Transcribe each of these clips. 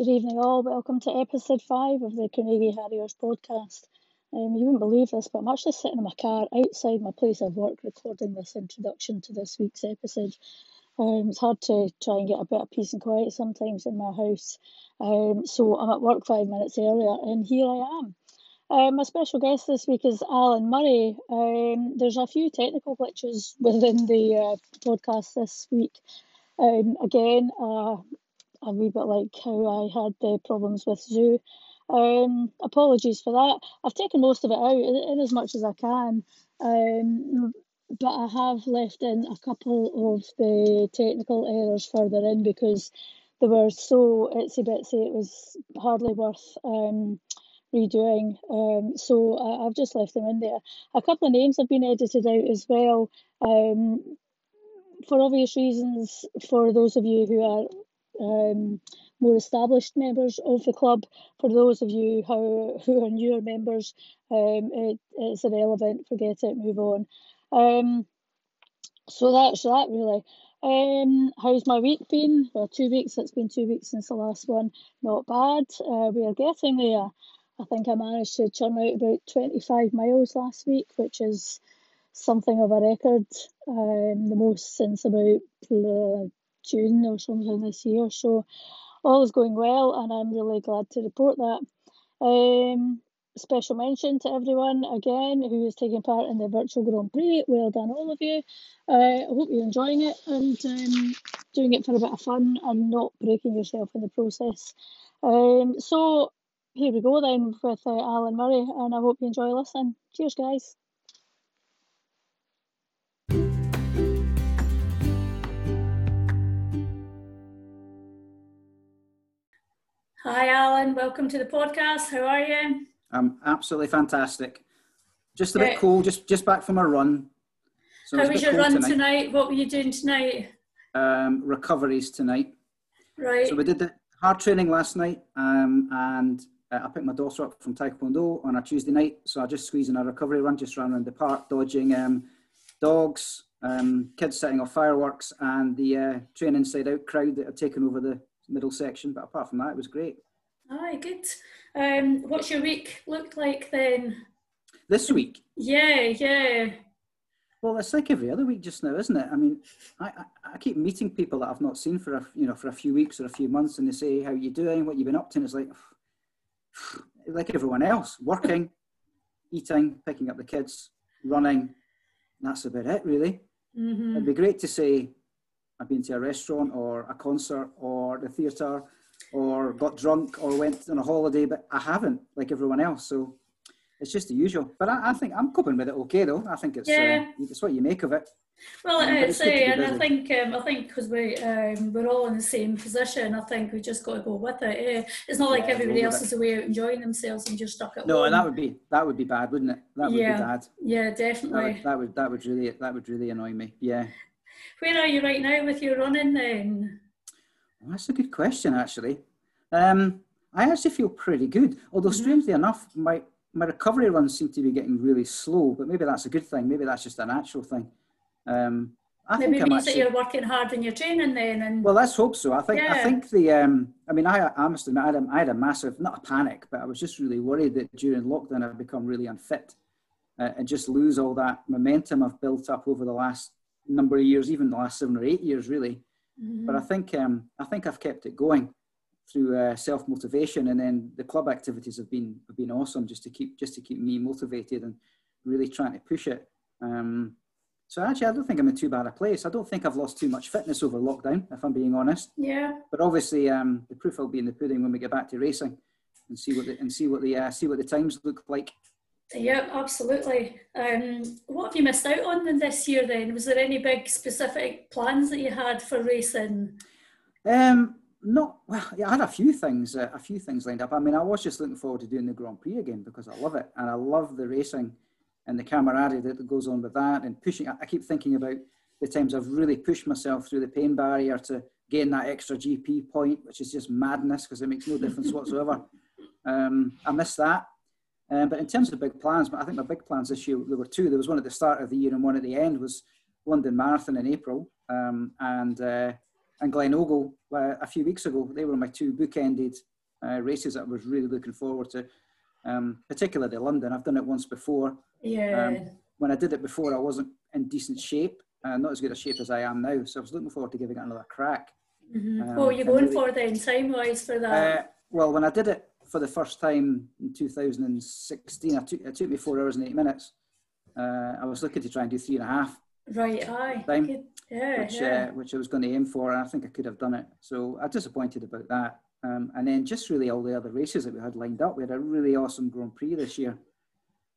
Good evening, all. Welcome to episode five of the Carnegie Harriers podcast. Um, you wouldn't believe this, but I'm actually sitting in my car outside my place of work recording this introduction to this week's episode. Um, it's hard to try and get a bit of peace and quiet sometimes in my house. Um, so I'm at work five minutes earlier, and here I am. Um, my special guest this week is Alan Murray. Um, there's a few technical glitches within the uh, podcast this week. Um, again, uh, a wee bit like how I had the problems with Zoom. Um, apologies for that. I've taken most of it out in, as much as I can, um, but I have left in a couple of the technical errors further in because they were so itsy bitsy. It was hardly worth um, redoing. Um, so I, have just left them in there. A couple of names have been edited out as well. Um, for obvious reasons, for those of you who are um, more established members of the club. For those of you who, who are newer members, um, it, it's irrelevant. Forget it. Move on. Um, so that's that really. Um, how's my week been? Well, two weeks. It's been two weeks since the last one. Not bad. Uh, we are getting there. I think I managed to churn out about 25 miles last week, which is something of a record. Um, the most since about uh, June or something this year. So all is going well, and I'm really glad to report that. Um, special mention to everyone again who is taking part in the virtual Grand Prix. Well done, all of you. Uh, I hope you're enjoying it and um, doing it for a bit of fun and not breaking yourself in the process. Um, so here we go then with uh, Alan Murray, and I hope you enjoy listening. Cheers, guys. Hi, Alan. Welcome to the podcast. How are you? I'm absolutely fantastic. Just a bit cool. Just just back from a run. So How was your run tonight. tonight. What were you doing tonight? Um, recoveries tonight. Right. So we did the hard training last night, um, and uh, I picked my daughter up from Taekwondo on a Tuesday night. So I just squeezed in a recovery run, just ran around the park, dodging um, dogs, um, kids setting off fireworks, and the uh, train inside out crowd that had taken over the middle section. But apart from that, it was great. Aye, good. Um, what's your week looked like then? This week? Yeah, yeah. Well, it's like every other week just now, isn't it? I mean, I, I, I, keep meeting people that I've not seen for a you know for a few weeks or a few months, and they say, "How you doing? What you've been up to?" And it's like, like everyone else, working, eating, picking up the kids, running. that's about it, really. Mm-hmm. It'd be great to say, I've been to a restaurant or a concert or the theatre or got drunk or went on a holiday, but I haven't like everyone else. So it's just the usual. But I, I think I'm coping with it okay though. I think it's uh, yeah. uh, it's what you make of it. Well, um, uh, and I think um, I think because we um, we're all in the same position, I think we just got to go with it. Eh? It's not like yeah, everybody else is away out enjoying themselves and just stuck at no, home. and that would be that would be bad, wouldn't it? That would yeah. be bad. Yeah, definitely. That would, that would that would really that would really annoy me. Yeah. Where are you right now with your running then? That's a good question, actually. Um, I actually feel pretty good, although mm-hmm. strangely enough, my my recovery runs seem to be getting really slow. But maybe that's a good thing. Maybe that's just a natural thing. Um, I maybe think means actually, that you're working hard in your training then. And well, let's hope so. I think yeah. I think the um, I mean, I, I must admit, I had, a, I had a massive not a panic, but I was just really worried that during lockdown I'd become really unfit uh, and just lose all that momentum I've built up over the last number of years, even the last seven or eight years, really. Mm-hmm. But I think um, I think I've kept it going through uh, self motivation, and then the club activities have been have been awesome just to keep just to keep me motivated and really trying to push it. Um, so actually, I don't think I'm in too bad a place. I don't think I've lost too much fitness over lockdown, if I'm being honest. Yeah. But obviously, um, the proof will be in the pudding when we get back to racing, and see what the, and see what the uh, see what the times look like. Yeah, absolutely. Um, what have you missed out on this year then? Was there any big specific plans that you had for racing? Um, not well. Yeah, I had a few things, uh, a few things lined up. I mean, I was just looking forward to doing the Grand Prix again because I love it and I love the racing and the camaraderie that goes on with that and pushing. I keep thinking about the times I've really pushed myself through the pain barrier to gain that extra GP point, which is just madness because it makes no difference whatsoever. Um, I miss that. Um, but in terms of big plans, I think my big plans this year there were two. There was one at the start of the year and one at the end was London Marathon in April um, and uh, and Glen Ogle uh, a few weeks ago. They were my two bookended uh, races that I was really looking forward to, um, particularly London. I've done it once before. Yeah. Um, when I did it before, I wasn't in decent shape, uh, not as good a shape as I am now. So I was looking forward to giving it another crack. Mm-hmm. Um, what were you going really- for then, time wise, for that? Uh, well, when I did it for the first time in 2016, it took, it took me four hours and eight minutes. Uh, I was looking to try and do three and a half, right, aye. time, Good. Yeah, which yeah. uh, which I was going to aim for, and I think I could have done it. So I'm disappointed about that. Um, and then just really all the other races that we had lined up. We had a really awesome Grand Prix this year.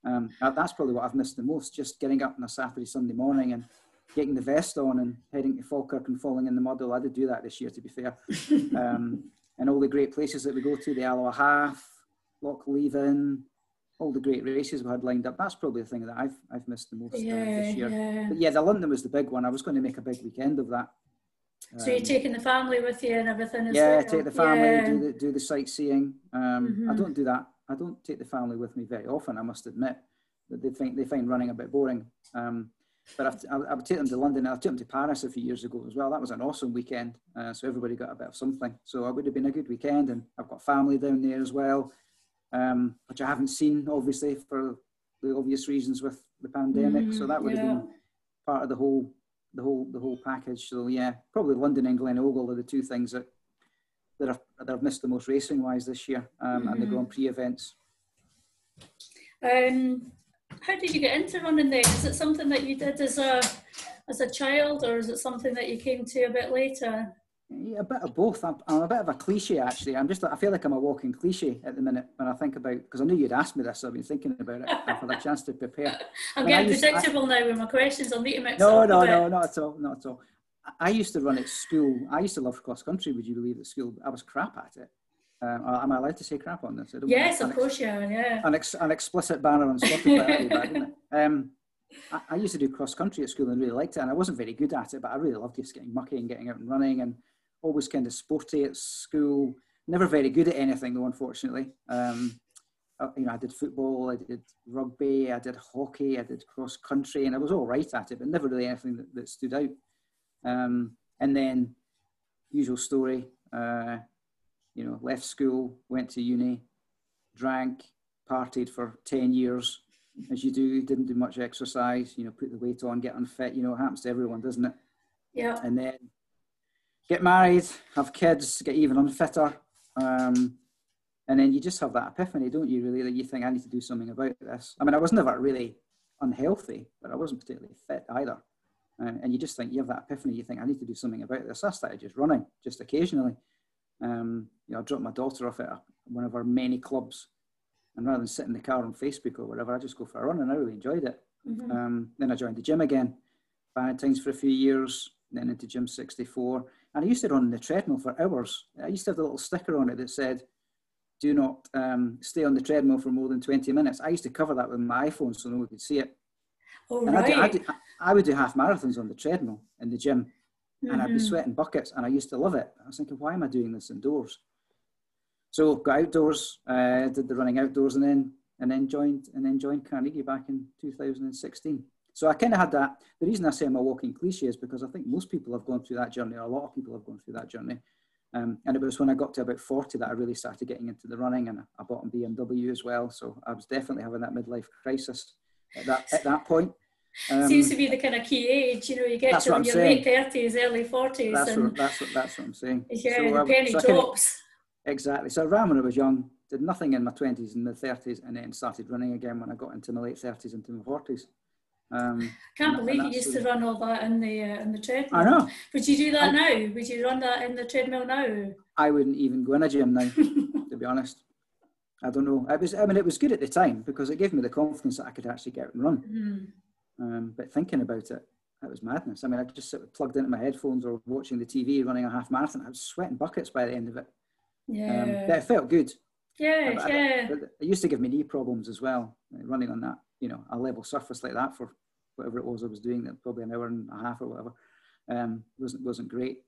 Um, uh, that's probably what I've missed the most, just getting up on a Saturday, Sunday morning and getting the vest on and heading to Falkirk and falling in the mud. I did do that this year, to be fair. um, and all the great places that we go to, the Alloa Half, Loch Leven, all the great races we had lined up. That's probably the thing that I've, I've missed the most uh, yeah, this year. yeah. But yeah, the London was the big one. I was going to make a big weekend of that. So you're Um, taking the family with you and everything as yeah, well? take the family, Yeah. do the do the sightseeing. Um, I Mhm. don't do that. I don't take the family with me very often. I must admit that they think they find running a bit boring. Um, but I've, I, I would take them to London. I took them to Paris a few years ago as well. That was an awesome weekend. Uh, so everybody got a bit of something. So it would have been a good weekend. And I've got family down there as well, um, which I haven't seen obviously for the obvious reasons with the pandemic. so Mhm, that would have been part of the whole the whole the whole package. So yeah, probably London and Glen Ogle are the two things that that I've, that I've missed the most racing wise this year, um, and the Mhm. Grand Prix events. Um, how did you get into running then? Is it something that you did as a as a child, or is it something that you came to a bit later? Yeah, a bit of both. I'm, I'm a bit of a cliche actually. I'm just I feel like I'm a walking cliche at the minute when I think about because I knew you'd ask me this. So I've been thinking about it. I've had a chance to prepare. I'm getting to- I- predictable now with my questions. I'll need to mix No, no, no, not at all, not at all. I- I used to run at school. I used to love cross country. Would you believe at school? I was crap at it. Um, am I allowed to say crap on this? I don't Yes, of course you are. Yeah. An, ex- an explicit banner on Spotify. bad, um, I, I used to do cross country at school and really liked it. And I wasn't very good at it, but I really loved just getting mucky and getting out and running and always kind of sporty at school. Never very good at anything though, unfortunately. Um, uh, you know, I did football, I did rugby, I did hockey, I did cross country, and I was all right at it, but never really anything that, that stood out. Um, and then, usual story, uh, you know, left school, went to uni, drank, partied for 10 years, as you do, didn't do much exercise, you know, put the weight on, get unfit, you know, it happens to everyone, doesn't it? Yeah. and then get married, have kids, get even unfitter, um, and then you just have that epiphany, don't you? Really, that you think I need to do something about this. I mean, I was never really unhealthy, but I wasn't particularly fit either. And, and you just think you have that epiphany. You think I need to do something about this. I started just running, just occasionally. Um, you know, I dropped my daughter off at one of our many clubs, and rather than sit in the car on Facebook or whatever, I just go for a run, and I really enjoyed it. Mhm. Um, then I joined the gym again, Valentine's for a few years, then into Gym 64. And I used to run the treadmill for hours. I used to have a little sticker on it that said, do not um, stay on the treadmill for more than 20 minutes. I used to cover that with my iPhone so no one could see it. Oh, And I, do, I, do, I would do half marathons on the treadmill in the gym and I'd be Mhm. sweating buckets and I used to love it. I was thinking, why am I doing this indoors? So got outdoors, uh, did the running outdoors and then and then joined and then joined Carnegie back in 2016. So I kind of had that. The reason I say I'm a walking cliche is because I think most people have gone through that journey, or a lot of people have gone through that journey. Um, and it was when I got to about 40 that I really started getting into the running, and I bought a BMW as well. So I was definitely having that midlife crisis at that at that point. Um, Seems to be the kind of key age, you know, you get to your saying. late thirties, early forties, that's and what, that's what that's what I'm saying. yeah, So the was- penny so I drops. Exactly. So I ran when I was young, did nothing in my 20s and mid 30s, and then started running again when I got into my late 30s and into my 40s. Um, Can't and believe you that's used to run all that in the uh, in the treadmill. I know. Would you do that I- now? Would you run that in the treadmill now? I wouldn't even go in a gym now, to be honest. I don't know. It was, I mean, it was good at the time because it gave me the confidence that I could actually get and run. Mhm. Um, but thinking about it, that was madness. I mean, I just sit plugged into my headphones or watching the TV running a half marathon. I was sweating buckets by the end of it. Um, Yeah, but it felt good. yeah, I- yeah. It used to give me knee problems as well, uh, running on that, you know, a level surface like that for whatever it was I was doing, that probably an hour and a half or whatever, um, wasn't wasn't great.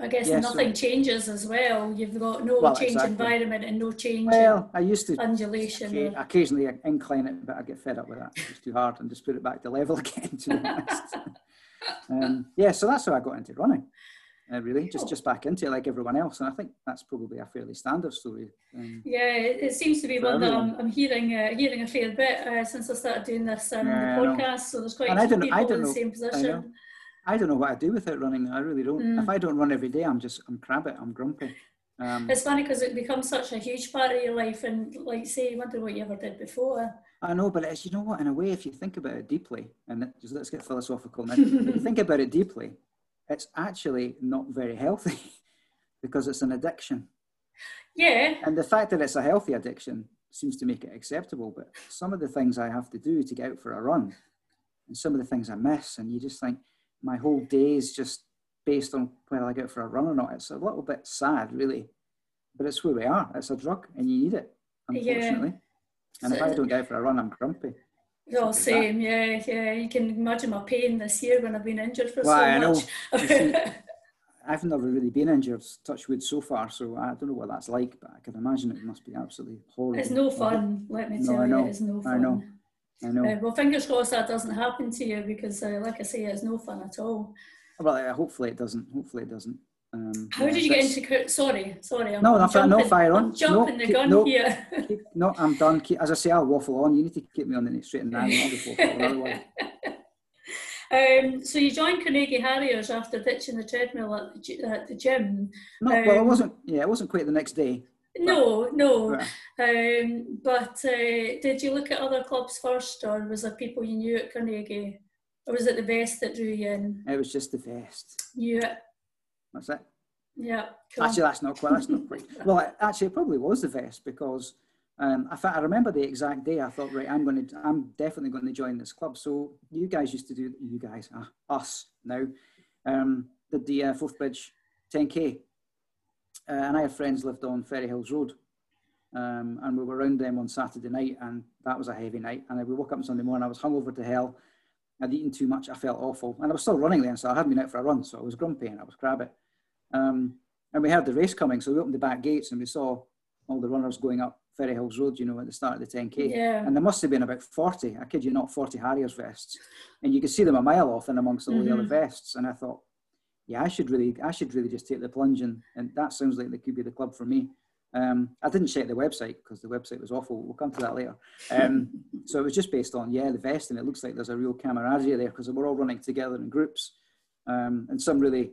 I guess yeah, so- nothing changes as well. You've got no Well, change exactly. environment and no change Well, I used to undulation. or- occasionally incline it, but I get fed up with that. It's too hard and just put it back to level again. To um, yeah, so that's how I got into running. uh, really, just just back into it like everyone else. And I think that's probably a fairly standard story. Um, yeah, it, it, seems to be one that I'm, I'm hearing uh, hearing a fair bit uh, since I started doing this um, yeah, podcast. So there's quite a few people in the same position. I, don't know what I do without running. I really don't. Mm. If I don't run every day, I'm just I'm crabbit. I'm grumpy. Um, it's funny because it becomes such a huge part of your life, and like say, you wonder what you ever did before. I know, but it's you know what? In a way, if you think about it deeply, and just let's get philosophical now. if you think about it deeply, it's actually not very healthy because it's an addiction. Yeah. And the fact that it's a healthy addiction seems to make it acceptable. But some of the things I have to do to get out for a run, and some of the things I miss, and you just think my whole day is just based on whether I get for a run or not. It's a little bit sad, really. But it's where we are. It's a drug, and you need it, unfortunately. Yeah. And so, if I don't get out for a run, I'm grumpy. Oh, same, yeah, yeah. You can imagine my pain this year when I've been injured for well, so I much. Know. see, I've never really been injured, touch wood, so far, so I don't know what that's like, but I can imagine it must be absolutely horrible. It's no fun, let me tell no, you, it's no fun. I know. I know. Uh, well, fingers crossed that doesn't happen to you because, uh, like I say, it's no fun at all. Well, uh, hopefully it doesn't. Hopefully it doesn't. Um, How yeah, did you get into? Sorry, sorry. I'm, no, I'm jumping, no fire on. I'm jumping no, the gun no, here. keep, no, I'm done. Keep, as I say, I'll waffle on. You need to keep me on the straight and narrow. um, so you joined Carnegie Harriers after ditching the treadmill at the, at the gym. No, um, well, it wasn't. Yeah, it wasn't quite the next day. No, no. Um, but uh, did you look at other clubs first, or was there people you knew at Carnegie, or was it the vest that drew you in? It was just the vest. Knew it. That's it. Yeah. Cool. Actually, that's not quite. That's not quite. well, actually, it probably was the vest because um, I, I remember the exact day. I thought, right, I'm going to, I'm definitely going to join this club. So you guys used to do, you guys, uh, us now, um, did the uh, Bridge 10k, uh, and I have friends lived on Ferry Hills Road, um, and we were around them on Saturday night, and that was a heavy night. And we woke up on Sunday morning. I was hungover to hell. I'd eaten too much. I felt awful, and I was still running then, so I hadn't been out for a run, so I was grumpy and I was crabby. Um, and we heard the race coming, so we opened the back gates and we saw all the runners going up Ferry Hills Road, you know, at the start of the 10K. Yeah. And there must have been about 40, I kid you not, 40 Harriers vests. And you could see them a mile off and amongst all mm-hmm. the other mm-hmm. vests. And I thought, yeah, I should really, I should really just take the plunge. And, and that sounds like it could be the club for me. Um, I didn't check the website because the website was awful. We'll come to that later. Um, so it was just based on, yeah, the vest. And it looks like there's a real camaraderie there because we're all running together in groups. Um, and some really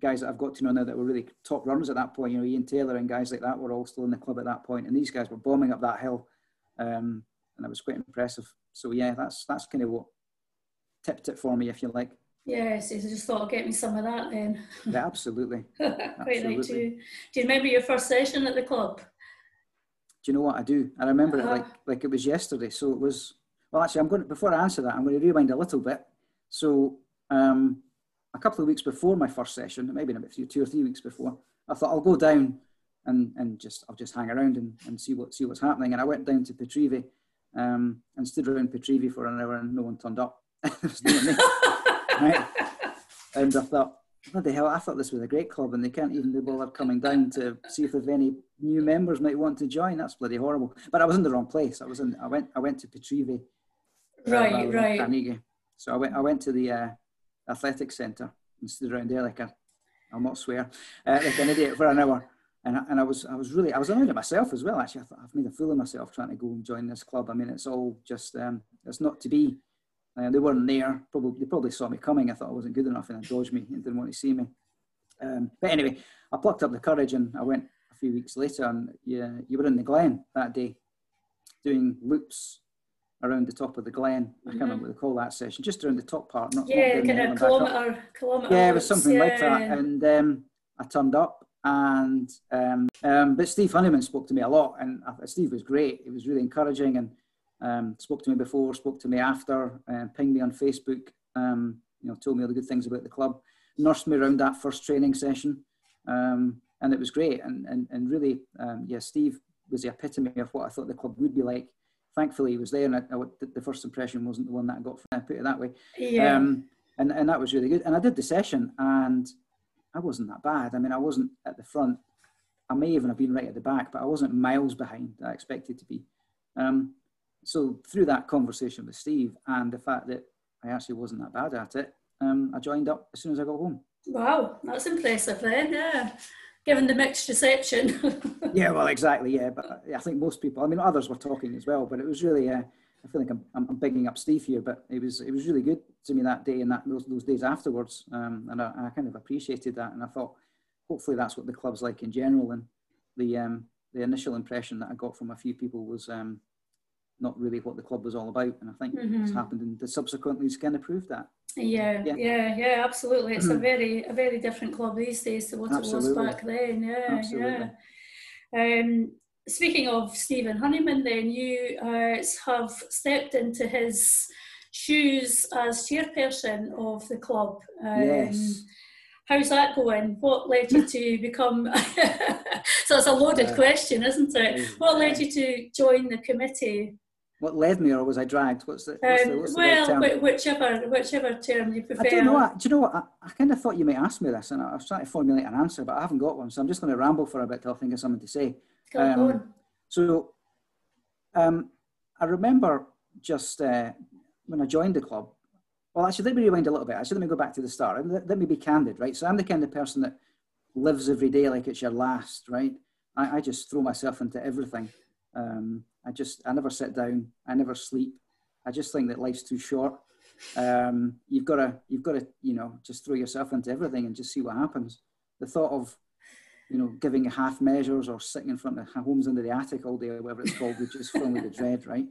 guys that I've got to know now that were really top runners at that point, you know, Ian Taylor and guys like that were all still in the club at that point, and these guys were bombing up that hill, um, and that was quite impressive. So yeah, that's that's kind of what tipped it for me, if you like. Yes, I just thought I'd get me some of that then. Yeah, absolutely. Quite absolutely. like too. Do you remember your first session at the club? Do you know what I do? I remember uh-huh. it like like it was yesterday. So it was. Well, actually, I'm going to, before I answer that, I'm going to rewind a little bit. So um, a couple of weeks before my first session, maybe about few, two or three weeks before, I thought I'll go down and, and just I'll just hang around and, and see what see what's happening. And I went down to Pitreavie um, and stood around Pitreavie for an hour and no one turned up. right? And I thought, what the hell? I thought this was a great club and they can't even be bothered coming down to see if there's any new members might want to join. That's bloody horrible. But I was in the wrong place. I was in. I went. I went to Pitreavie. Right, uh, right. Carnegie. So I went. I went to the. Uh, athletic centre and stood around there like a, I'll not swear, uh, like an idiot for an hour. And I, and I was I was really I was annoyed at myself as well. Actually, I thought I've made a fool of myself trying to go and join this club. I mean, it's all just um, it's not to be. Uh, they weren't there. Probably they probably saw me coming. I thought I wasn't good enough and they dodged me and didn't want to see me. Um, but anyway, I plucked up the courage and I went a few weeks later. And yeah, you were in the Glen that day, doing loops around the top of the glen. I can't mm-hmm. remember what they call that session, just around the top part. Not, yeah, not kind of kilometre, kilometre. Yeah, it was something yeah. like that. And um, I turned up, and um, um, but Steve Honeyman spoke to me a lot, and uh, Steve was great. He was really encouraging, and um, spoke to me before, spoke to me after, uh, pinged me on Facebook. Um, you know, told me all the good things about the club, nursed me around that first training session, um, and it was great. And and and really, yeah, Steve was the epitome of what I thought the club would be like thankfully he was there, and I, I, the first impression wasn't the one that I got. From, I put it that way. Yeah. Um, and and that was really good. And I did the session, and I wasn't that bad. I mean, I wasn't at the front. I may even have been right at the back, but I wasn't miles behind. I expected to be. Um, so through that conversation with Steve and the fact that I actually wasn't that bad at it, um, I joined up as soon as I got home. Wow, that's impressive then, yeah. Given the mixed reception. yeah, well, exactly, yeah. But uh, I think most people, I mean, others were talking as well, but it was really, uh, I feel like I'm, I'm, I'm bigging up Steve here, but it was it was really good to me that day and that those, those days afterwards. Um, and I, I kind of appreciated that. And I thought, hopefully that's what the club's like in general. And the, um, the initial impression that I got from a few people was um, not really what the club was all about. And I think mm-hmm. what's happened and the subsequently has kind of proved that. Yeah, yeah, yeah, yeah absolutely. It's a mm-hmm. very, a very different club these days to what absolutely. it was back then. Yeah, absolutely. yeah. Um, speaking of Stephen Honeyman, then you uh, have stepped into his shoes as chairperson of the club. Um, yes. How's that going? What led you to become? so it's a loaded uh, question, isn't it? What led you to join the committee? What led me, or was I dragged? What's the, what's the, what's the well, whichever whichever term you prefer. I don't know. do you know what? I, I, kind of thought you might ask me this, and I was trying to formulate an answer, but I haven't got one. So I'm just going to ramble for a bit till I think of something to say. Go um, on. So um, I remember just uh, when I joined the club. Well, actually, let me rewind a little bit. Actually, let me go back to the start. And let, let me be candid, right? So I'm the kind of person that lives every day like it's your last, right? I, I just throw myself into everything. Um, I just, I never sit down. I never sleep. I just think that life's too short. Um, you've got to, you've got to, you know, just throw yourself into everything and just see what happens. The thought of, you know, giving half measures or sitting in front of homes under the attic all day or whatever it's called, which is filled with dread, right?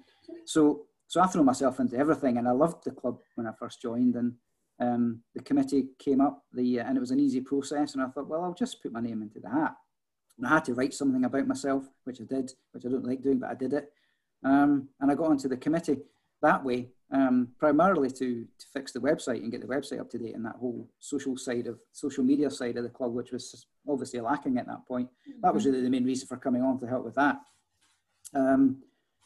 So, so I threw myself into everything, and I loved the club when I first joined, and um, the committee came up, the uh, and it was an easy process, and I thought, well, I'll just put my name into the hat. And I had to write something about myself, which I did, which I don't like doing, but I did it. Um, and I got onto the committee that way, um, primarily to, to fix the website and get the website up to date and that whole social side of social media side of the club, which was obviously lacking at that point. Mm-hmm. That was mm-hmm. really the main reason for coming on to help with that. Um,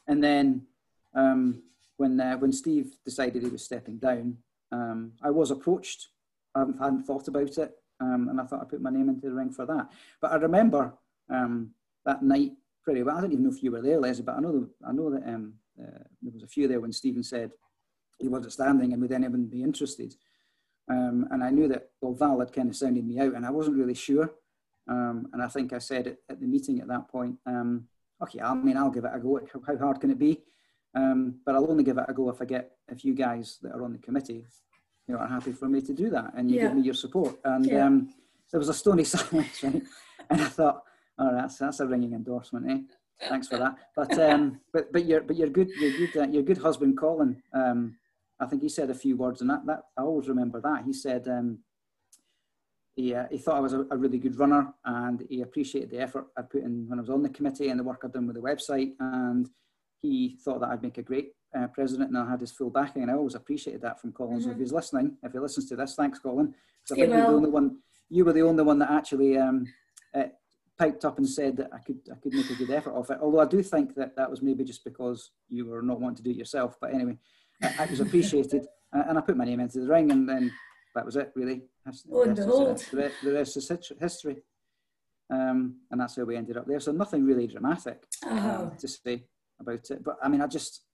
and then um, when uh, when Steve decided he was stepping down, um, I was approached. I hadn't thought about it, um, and I thought I'd put my name into the ring for that. But I remember um, that night pretty well. I don't even know if you were there, Leslie, but I know, the, I know that um, uh, there was a few there when Stephen said he wasn't standing and would anyone be interested. Um, and I knew that, well, Val had kind of sounded me out and I wasn't really sure. Um, and I think I said it at the meeting at that point, um, okay, I mean, I'll give it a go. How hard can it be? Um, but I'll only give it a go if I get a few guys that are on the committee you know, are happy for me to do that and you yeah. give me your support. And yeah. um, there was a stony silence, right? And I thought, oh, that's that's a ringing endorsement, eh? Thanks for that. But um, but but you're but you're good. You're good. Uh, your good husband, Colin. Um, I think he said a few words, and that, that I always remember that. He said um, he uh, he thought I was a, a, really good runner, and he appreciated the effort I put in when I was on the committee and the work I've done with the website, and he thought that I'd make a great uh, president, and I had his full backing, and I always appreciated that from Colin. Mm-hmm. So if he's listening, if he listens to this, thanks, Colin. Because I think you're the only one. You were the only one that actually um, uh, piped up and said that I could I could make a good effort of it. Although I do think that that was maybe just because you were not wanting to do it yourself. But anyway, it was appreciated, and I put my name into the ring, and then that was it. Really, oh, the, rest is, the rest is history. Um, and that's how we ended up there. So nothing really dramatic uh, to say about it. But I mean, I just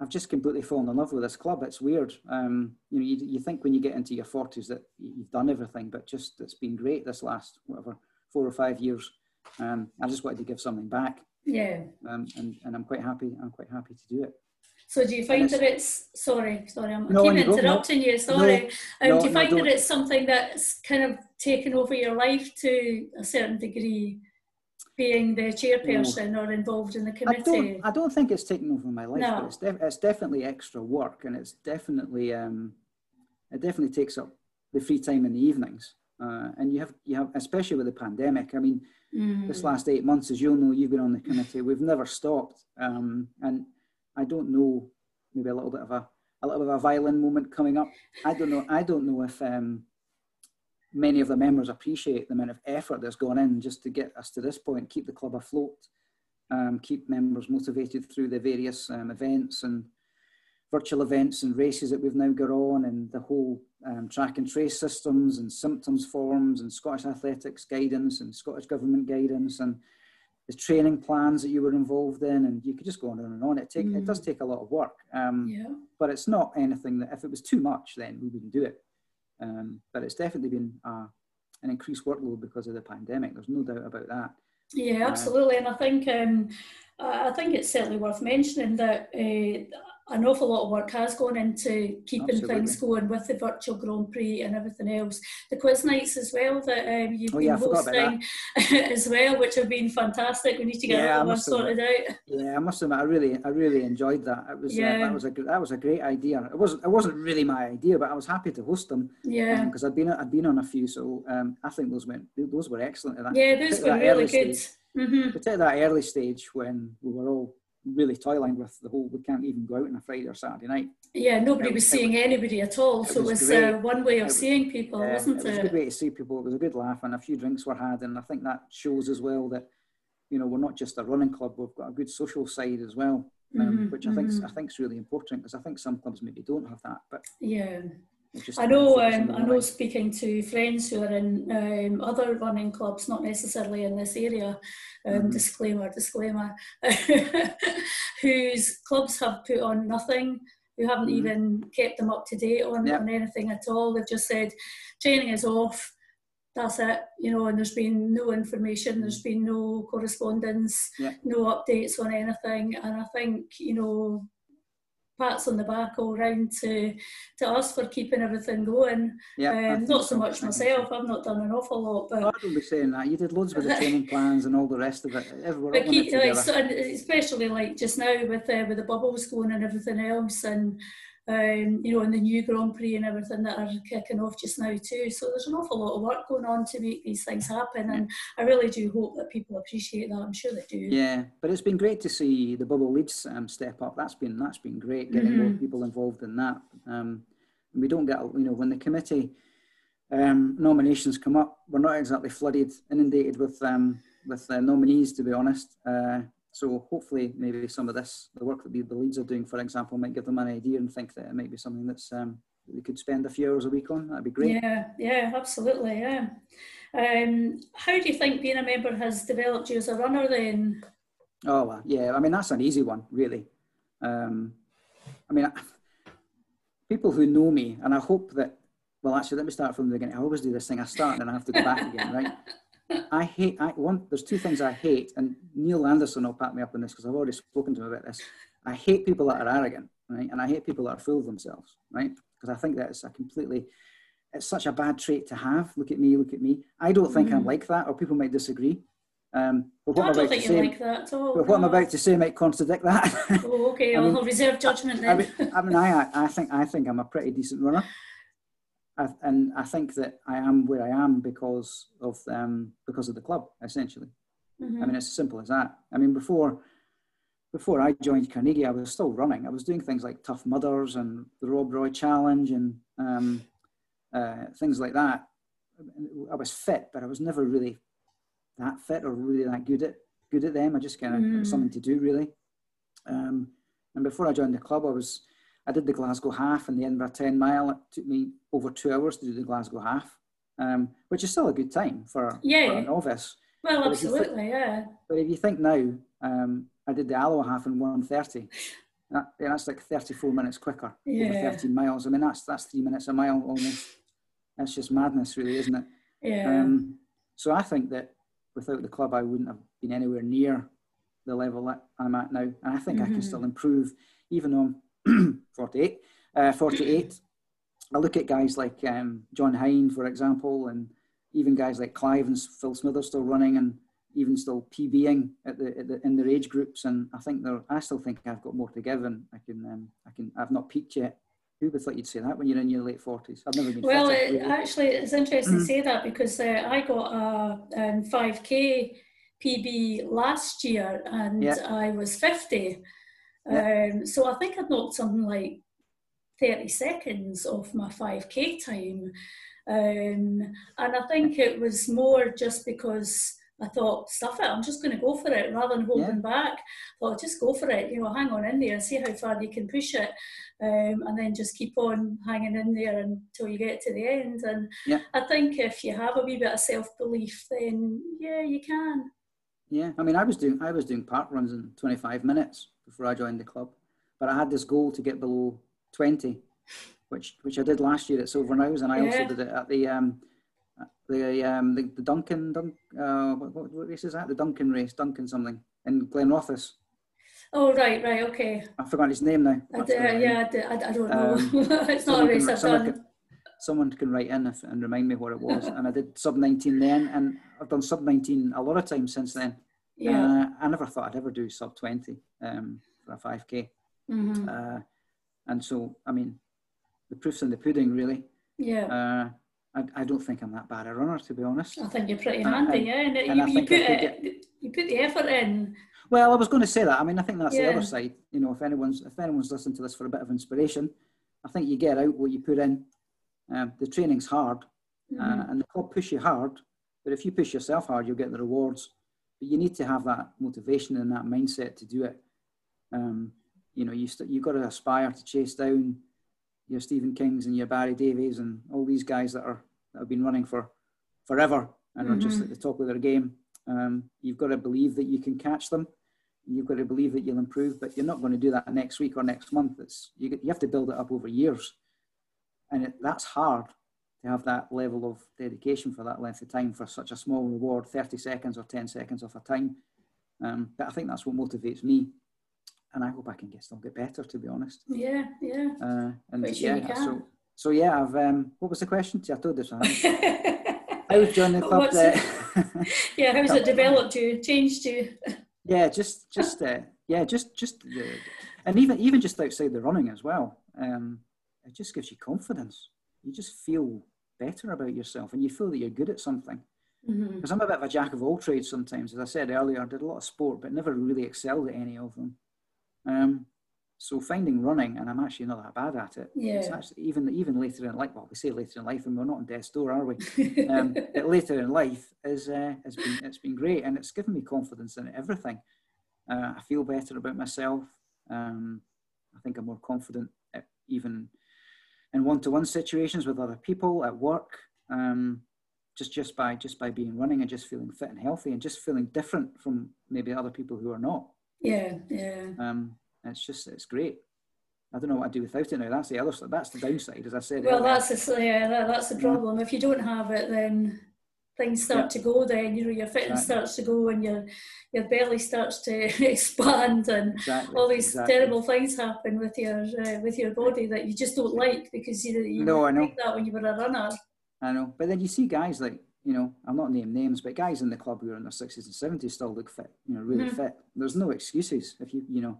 I've just completely fallen in love with this club. It's weird. Um, you know, you, you think when you get into your forties that you've done everything, but just it's been great this last whatever four or five years. Um, I just wanted to give something back. Yeah. Um, and and I'm quite happy. I'm quite happy to do it. So do you find that it's sorry, sorry, I'm no, keep interrupting you. Sorry. No, um, no, do you find that it's something that's kind of taken over your life to a certain degree? Being the chairperson or involved in the committee? I don't, I don't think it's taken over my life. No. It's, def- it's definitely extra work, and it's definitely um, it definitely takes up the free time in the evenings. Uh, and you have you have especially with the pandemic. I mean, mm. this last eight months, as you'll know, you've been on the committee. We've never stopped, um, and I don't know. Maybe a little bit of a a little bit of a violin moment coming up. I don't know. I don't know if um, many of the members appreciate the amount of effort that's gone in just to get us to this point, keep the club afloat, um, keep members motivated through the various um, events and virtual events and races that we've now got on and the whole um, track and trace systems and symptoms forms and Scottish athletics guidance and Scottish government guidance and the training plans that you were involved in and you could just go on and on. It take mm. it does mm. take a lot of work. Um, yeah. But it's not anything that if it was too much, then we wouldn't do it. Um, but it's definitely been uh, an increased workload because of the pandemic. There's no doubt about that. Yeah, absolutely. Uh, and I think um, I think it's certainly worth mentioning that uh, an awful lot of work has gone into keeping Absolutely. things going with the virtual Grand Prix and everything else. The quiz nights as well that um, you've oh, been yeah, hosting as well, which have been fantastic. We need to get yeah, that one sorted out. Yeah, I must admit, I really, I really enjoyed that. It was, yeah. Uh, that was a that was a great idea. It wasn't, it wasn't really my idea, but I was happy to host them. Yeah, because um, I'd been, I'd been on a few, so um, I think those went, those were excellent. At that, Yeah, those were really good. Stage, mm-hmm. Particularly that early stage when we were all really toiling with the whole we can't even go out on a Friday or Saturday night. Yeah, nobody was, was seeing anybody at all, so it was, it was uh, one way of seeing people, yeah, wasn't it? It was a good way to see people. It was a good laugh, and a few drinks were had, and I think that shows as well that you know we're not just a running club; we've got a good social side as well, um, mm-hmm, which I think mm-hmm. I think is really important because I think some clubs maybe don't have that. But yeah, I know. Um, I know. Speaking to friends who are in um, other running clubs, not necessarily in this area. Um, mm-hmm. Disclaimer, disclaimer. whose clubs have put on nothing, who haven't mm-hmm. even kept them up to date on, yep. on anything at all. They've just said training is off. That's it, you know, and there's been no information, there's been no correspondence, yep. no updates on anything. And I think, you know, pats on the back all round to to us for keeping everything going. Yeah, um, not so much myself. I've not done an awful lot, but I don't be saying that. You did loads with the training plans and all the rest of it. Everyone, but keep, like, so, especially like just now with uh, with the bubbles going and everything else, and um, you know, and the new Grand Prix and everything that are kicking off just now too. So there's an awful lot of work going on to make these things happen, and I really do hope that people appreciate that. I'm sure they do. Yeah, but it's been great to see the Bubble leads um, step up. That's been that's been great getting mm-hmm. more people involved in that. Um, we don't get you know when the committee um, nominations come up, we're not exactly flooded, inundated with um, with uh, nominees to be honest. Uh, so hopefully, maybe some of this, the work that the, the leads are doing, for example, might give them an idea and think that it might be something that's um, they could spend a few hours a week on. That'd be great. Yeah, yeah, absolutely. Yeah. Um, how do you think being a member has developed you as a runner then? Oh, yeah. I mean, that's an easy one, really. Um, I mean, people who know me, and I hope that, well, actually, let me start from the beginning. I always do this thing. I start and then I have to go back again, right? I hate. I one. There's two things I hate, and Neil Anderson will back me up on this because I've already spoken to him about this. I hate people that are arrogant, right? And I hate people that are full of themselves, right? Because I think that is a completely, it's such a bad trait to have. Look at me, look at me. I don't think mm. I'm like that, or people might disagree. Um, but what I don't think you like that at all. But what no. I'm about to say might contradict that. Oh, okay. I will reserve judgment then. I mean, I, mean I, I think I think I'm a pretty decent runner. I, and I think that I am where I am because of um, because of the club, essentially. Mm-hmm. I mean, it's as simple as that. I mean, before before I joined Carnegie, I was still running. I was doing things like Tough Mudders and the Rob Roy Challenge and um, uh, things like that. I was fit, but I was never really that fit or really that good at good at them. I just kind of mm. something to do really. Um, and before I joined the club, I was I did the Glasgow half and the Edinburgh 10 mile. It took me over two hours to do the Glasgow half, um, which is still a good time for, yeah. for a novice. Well, but absolutely, yeah. But if you think now, um, I did the Alloa half in 130. That, yeah, that's like 34 minutes quicker yeah. over 13 miles. I mean, that's that's three minutes a mile almost. That's just madness, really, isn't it? Yeah. Um, so I think that without the club, I wouldn't have been anywhere near the level that I'm at now. And I think mm-hmm. I can mm-hmm. still improve, even though I'm 48. Uh, 48. I look at guys like um, John Hine, for example, and even guys like Clive and Phil Smith are still running and even still PBing at the, at the, in their age groups. And I think they're, I still think I've got more to give, and I can um, I can I've not peaked yet. Who would thought you'd say that when you're in your late forties? I've never been. Well, it, actually, it's interesting mm. to say that because uh, I got a um, 5k PB last year, and yeah. I was 50. Um, so I think I'd knocked something like 30 seconds off my 5k time. Um, and I think it was more just because I thought, stuff it, I'm just going to go for it rather than holding yeah. back. I thought, just go for it, you know, hang on in there, see how far you can push it, um, and then just keep on hanging in there until you get to the end. And yeah. I think if you have a wee bit of self belief, then yeah, you can. Yeah, I mean, I was doing I was doing park runs in 25 minutes before I joined the club, but I had this goal to get below 20, which which I did last year at Silverknowes, and I yeah. also did it at the um, the um, the, the Duncan Dun, uh, what, what, what, race is that? The Duncan race, Duncan something in Glenrothes. Oh right, right, okay. I forgot his name now. I d- uh, yeah, I, I, don't know. Um, it's not a race I've done. Can, someone can write in if, and remind me what it was. and I did sub 19 then, and I've done sub 19 a lot of times since then. Yeah. Uh, I never thought I'd ever do sub 20 um, for a 5k. Mm-hmm. Uh, and so, I mean, the proof's in the pudding, really. Yeah. Uh, I, I don't think I'm that bad a runner, to be honest. I think you're pretty handy, yeah. And, and you, you put it, you put the effort in. Well, I was going to say that. I mean, I think that's yeah. the other side. You know, if anyone's if anyone's listening to this for a bit of inspiration, I think you get out what you put in. Um, the training's hard, mm-hmm. uh, and the club push you hard. But if you push yourself hard, you'll get the rewards. But you need to have that motivation and that mindset to do it. Um, you know, you st- you've got to aspire to chase down your Stephen Kings and your Barry Davies and all these guys that are that have been running for forever and mm-hmm. are just mm-hmm. at the top of their game. Um, you've got to believe that you can catch them. You've got to believe that you'll improve, but you're not going to do that next week or next month. It's you, you have to build it up over years, and it, that's hard to have that level of dedication for that length of time for such a small reward, 30 seconds or 10 seconds of a time. Um, but I think that's what motivates me and I hope I can get still get better. To be honest. Yeah, yeah. Uh, and yeah, so so yeah. I've um, what was the question? I told this. How's joining the club? yeah, how's it developed you? Changed you? yeah, just just uh, yeah, just just uh, and even even just outside the running as well. Um, it just gives you confidence. You just feel better about yourself, and you feel that you're good at something. Because mm-hmm. I'm a bit of a jack of all trades sometimes. As I said earlier, I did a lot of sport, but never really excelled at any of them. Um, so finding running, and I'm actually not that bad at it. Yeah. It's actually even even later in life. Well, we say later in life, and we're not in death's door, are we? um, later in life is uh, has been it's been great, and it's given me confidence in everything. Uh, I feel better about myself. Um, I think I'm more confident at, even in one-to-one situations with other people at work. Um, just just by just by being running and just feeling fit and healthy and just feeling different from maybe other people who are not. Yeah, yeah. Um, it's just it's great. I don't know what I'd do without it now. That's the other side. That's the downside, as I said. Well, earlier. that's the yeah, that, that's the problem. If you don't have it, then things start to go. Then you know your fitness exactly. starts to go, and your your belly starts to expand, and exactly. all these exactly. terrible things happen with your uh, with your body that you just don't like because you know you no, I know that when you were a runner. I know, but then you see guys like you know, I'm not naming names, but guys in the club who are in their 60s and 70s still look fit, you know, really mm-hmm. fit. There's no excuses. If you, you know,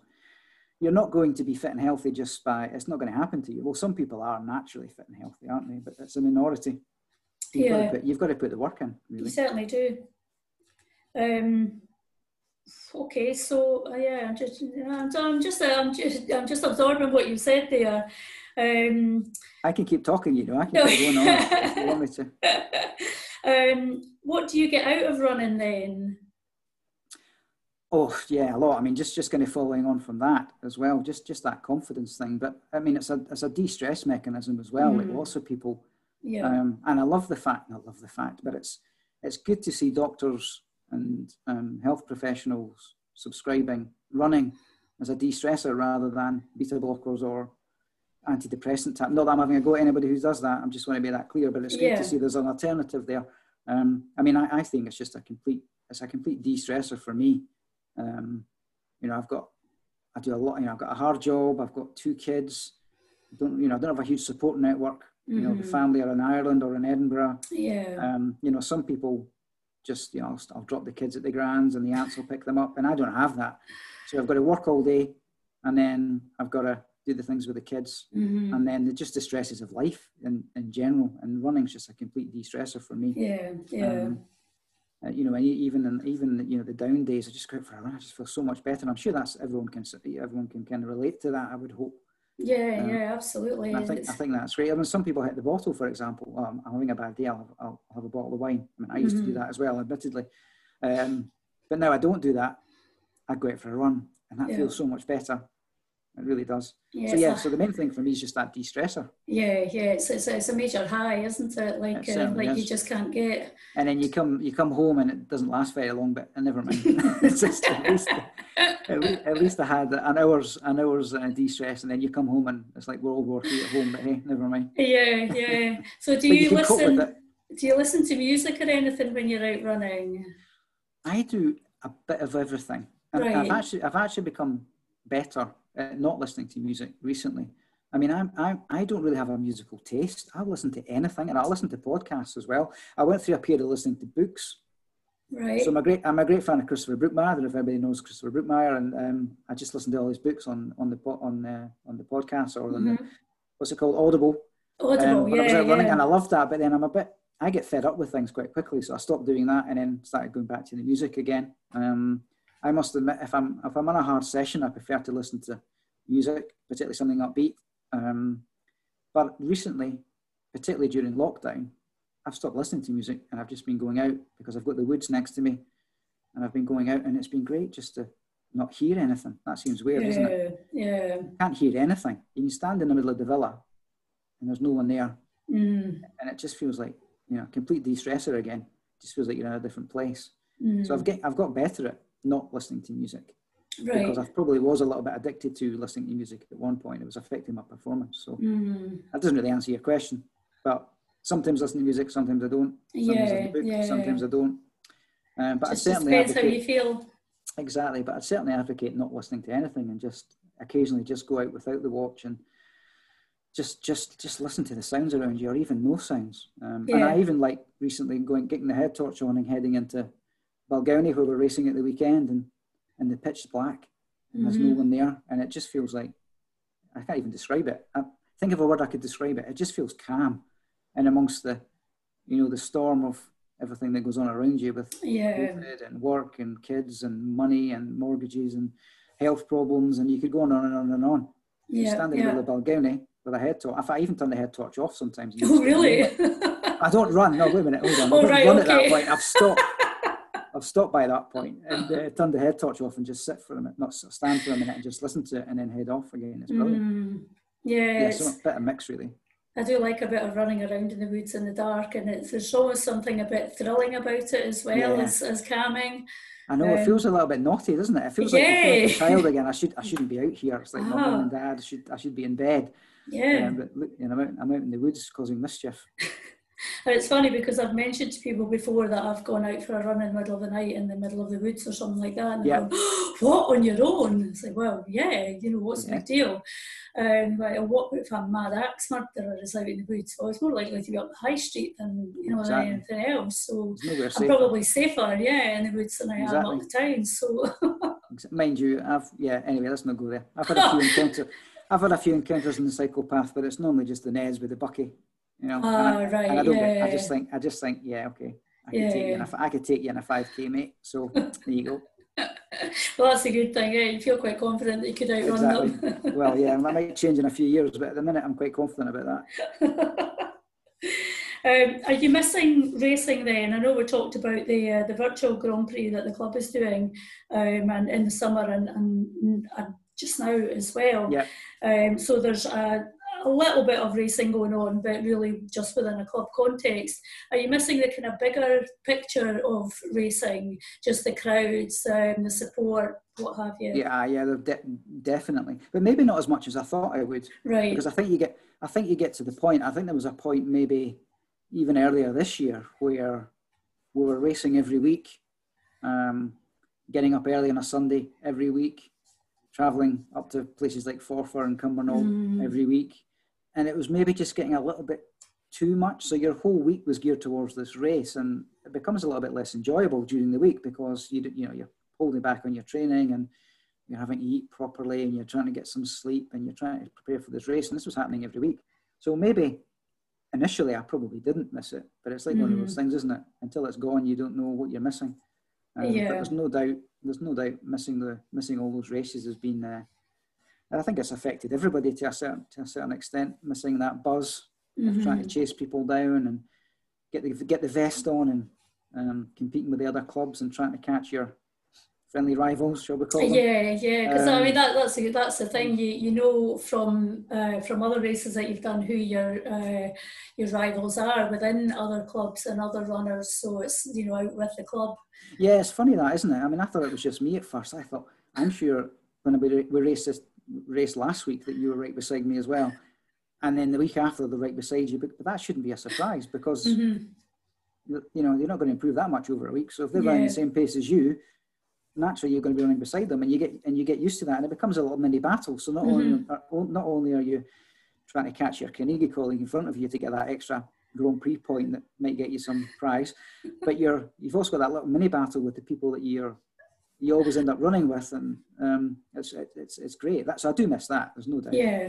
you're not going to be fit and healthy just by, it's not going to happen to you. Well, some people are naturally fit and healthy, aren't they? But it's a minority. You've, yeah. got, to put, you've got to put the work in, really. You certainly do. Um, okay, so uh, yeah, I'm just, I'm just, I'm just, I'm just absorbing what you said there. Um, I can keep talking, you know. I can keep going on if you want me to. Um, what do you get out of running then? Oh yeah, a lot. I mean, just just kind of following on from that as well, just just that confidence thing. But I mean, it's a it's a de-stress mechanism as well. Mm. Like lots of people, yeah. Um, and I love the fact, I love the fact, but it's it's good to see doctors and um, health professionals subscribing running as a de-stressor rather than beta blockers or antidepressant type. Not that I'm having a go at anybody who does that. I'm just want to be that clear, but it's yeah. good to see there's an alternative there. Um, I mean, I, I, think it's just a complete, it's a complete de-stressor for me. Um, you know, I've got, I do a lot, you know, I've got a hard job. I've got two kids. I don't, you know, I don't have a huge support network. You know, the mm-hmm. family are in Ireland or in Edinburgh. Yeah. Um, you know, some people just, you know, I'll, I'll drop the kids at the grands and the aunts will pick them up and I don't have that. So I've got to work all day and then I've got to do the things with the kids, mm-hmm. and then the, just the stresses of life in, in general. And running's just a complete de-stressor for me. Yeah, yeah. Um, uh, you know, even in, even you know the down days, I just go out for a run. I just feel so much better. And I'm sure that's everyone can everyone can kind of relate to that. I would hope. Yeah, um, yeah, absolutely. I think I think that's great. I mean, some people hit the bottle, for example. Um, I'm having a bad day. I'll have, I'll have a bottle of wine. I mean, I used mm-hmm. to do mm-hmm. that as well, admittedly, um, but now I don't do that. I go out for a run, and that yeah. feels so much better It really does. Yeah, so yeah, so the main thing for me is just that de-stressor. Yeah, yeah, it's, it's, it's a major high, isn't it? Like it uh, like is. you just can't get. And then you come you come home and it doesn't last very long, but never mind. it's just at least, at least, at least I had an hour's an hour's uh, de-stress, and then you come home and it's like World War Three at home. But hey, never mind. Yeah, yeah. So do you, you listen? Do you listen to music or anything when you're out running? I do a bit of everything. Right. I've actually I've actually become better uh, not listening to music recently. I mean, I'm, I'm, I don't really have a musical taste. I'll listen to anything and I'll listen to podcasts as well. I went through a period of listening to books. Right. So I'm a great, I'm a great fan of Christopher Brookmyre. I don't know if anybody knows Christopher Brookmyre, and um, I just listened to all his books on on the on the on the podcast or mm-hmm. the, what's it called, Audible. Audible, um, yeah, I was out running, and I loved that. But then I'm a bit, I get fed up with things quite quickly, so I stopped doing that and then started going back to the music again. Um, I must admit, if I'm if I'm on a hard session, I prefer to listen to music, particularly something upbeat. Um, but recently, particularly during lockdown, I've stopped listening to music and I've just been going out because I've got the woods next to me, and I've been going out and it's been great just to not hear anything. That seems weird, yeah, isn't it? Yeah. You can't hear anything. You can stand in the middle of the villa and there's no one there. Mm. And it just feels like, you know, complete de-stressor again. It just feels like you're in a different place. Mm. So I've get I've got better at not listening to music right. because I probably was a little bit addicted to listening to music at one point. It was affecting my performance. So mm. that doesn't really answer your question. But sometimes I listen to music, sometimes I don't. Sometimes yeah, I book, yeah. sometimes I don't. Um, but just, I certainly depends advocate, how you feel. Exactly, but I certainly advocate not listening to anything and just occasionally just go out without the watch and just just just listen to the sounds around you or even no sounds. Um, yeah. And I even like recently going getting the head torch on and heading into Balgownie where we're racing at the weekend and and the pitch black and there's mm-hmm. no one there and it just feels like I can't even describe it. I think of a word I could describe it. It just feels calm and amongst the you know the storm of everything that goes on around you with yeah. COVID and work and kids and money and mortgages and health problems and you could go on and on and on. Yeah, you stand in the middle of Balgownie with a head torch. I even turn the head torch off sometimes. Oh, really? I don't run. No, wait a minute. Hold on. I don't right, run okay. at that point. I've stopped. I've stopped by that point and uh, turned the head torch off and just sit for a minute, not stand for a minute and just listen to it and then head off again. It's brilliant. Mm, yeah, yeah, so a bit of a mix really. I do like a bit of running around in the woods in the dark, and it's, there's always something a bit thrilling about it as well yeah. as, as calming. I know um, it feels a little bit naughty, doesn't it? It feels yeah. like a child again. I should I shouldn't be out here. It's like ah. mum and dad. I should I should be in bed. Yeah. Um, but look, you know, I'm out, I'm out in the woods causing mischief. And it's funny because I've mentioned to people before that I've gone out for a run in the middle of the night in the middle of the woods or something like that. And yeah. what, on your own? It's like, well, yeah, you know, what's yeah. the big deal? Um, like, what if a mad axe murderer is out in the woods? Well, it's more likely to be up the high street than, you know, exactly. than anything else. So I'm probably safer, yeah, in the woods than I exactly. am up the town. So mind you, I've yeah. Anyway, let's not go there. I've had a few encounters. I've had a few encounters in the psychopath, but it's normally just the Neds with the bucky. You know, oh, and I, right, and I don't yeah, get, I just think, I just think, yeah, okay, I could yeah, take you in a, I could take you in a five k, mate. So there you go. well, that's a good thing. Yeah, you feel quite confident that you could outrun exactly. them. well, yeah, that might change in a few years, but at the minute, I'm quite confident about that. um, are you missing racing then? I know we talked about the uh, the virtual Grand Prix that the club is doing, um, and in the summer and, and, and just now as well. Yeah. Um, so there's a a little bit of racing going on, but really just within a club context. Are you missing the kind of bigger picture of racing, just the crowds, um, the support, what have you? Yeah, yeah, de- definitely, but maybe not as much as I thought I would. Right. Because I think you get, I think you get to the point. I think there was a point maybe even earlier this year where we were racing every week, um, getting up early on a Sunday every week, traveling up to places like Forfar and Cumbernauld mm. every week, and it was maybe just getting a little bit too much. So your whole week was geared towards this race, and it becomes a little bit less enjoyable during the week because you you know you're holding back on your training and you're having to eat properly and you're trying to get some sleep and you're trying to prepare for this race. And this was happening every week. So maybe initially I probably didn't miss it, but it's like mm-hmm. one of those mm. things, isn't it? Until it's gone, you don't know what you're missing. Um, yeah. But there's no doubt, there's no doubt missing the missing all those races has been uh, I think it's affected everybody to a certain to a certain extent, missing that buzz mm-hmm. trying to mm-hmm. chase people down and get the get the vest on and um, competing with the other clubs and trying to catch your friendly rivals, shall we call them? Yeah, yeah. Because um, I mean, that, that's the, that's the thing. You you know from uh, from other races that you've done who your uh, your rivals are within other clubs and other runners. So it's you know out with the club. Yeah, it's funny that, isn't it? I mean, I thought it was just me at first. I thought I'm sure when we we raced this race last week that you were right beside me as well, and then the week after they're right beside you. But, but that shouldn't be a surprise because. Mm-hmm. You know, you're not going to improve that much over a week. So if they're yeah. running the same pace as you, naturally you're going to be running beside them and you get and you get used to that and it becomes a little mini battle so not mm-hmm. only not only are you trying to catch your Carnegie colleague in front of you to get that extra Grand Prix point that might get you some prize but you're you've also got that little mini battle with the people that you're you always end up running with and um, it's, it's it's great That's I do miss that there's no doubt yeah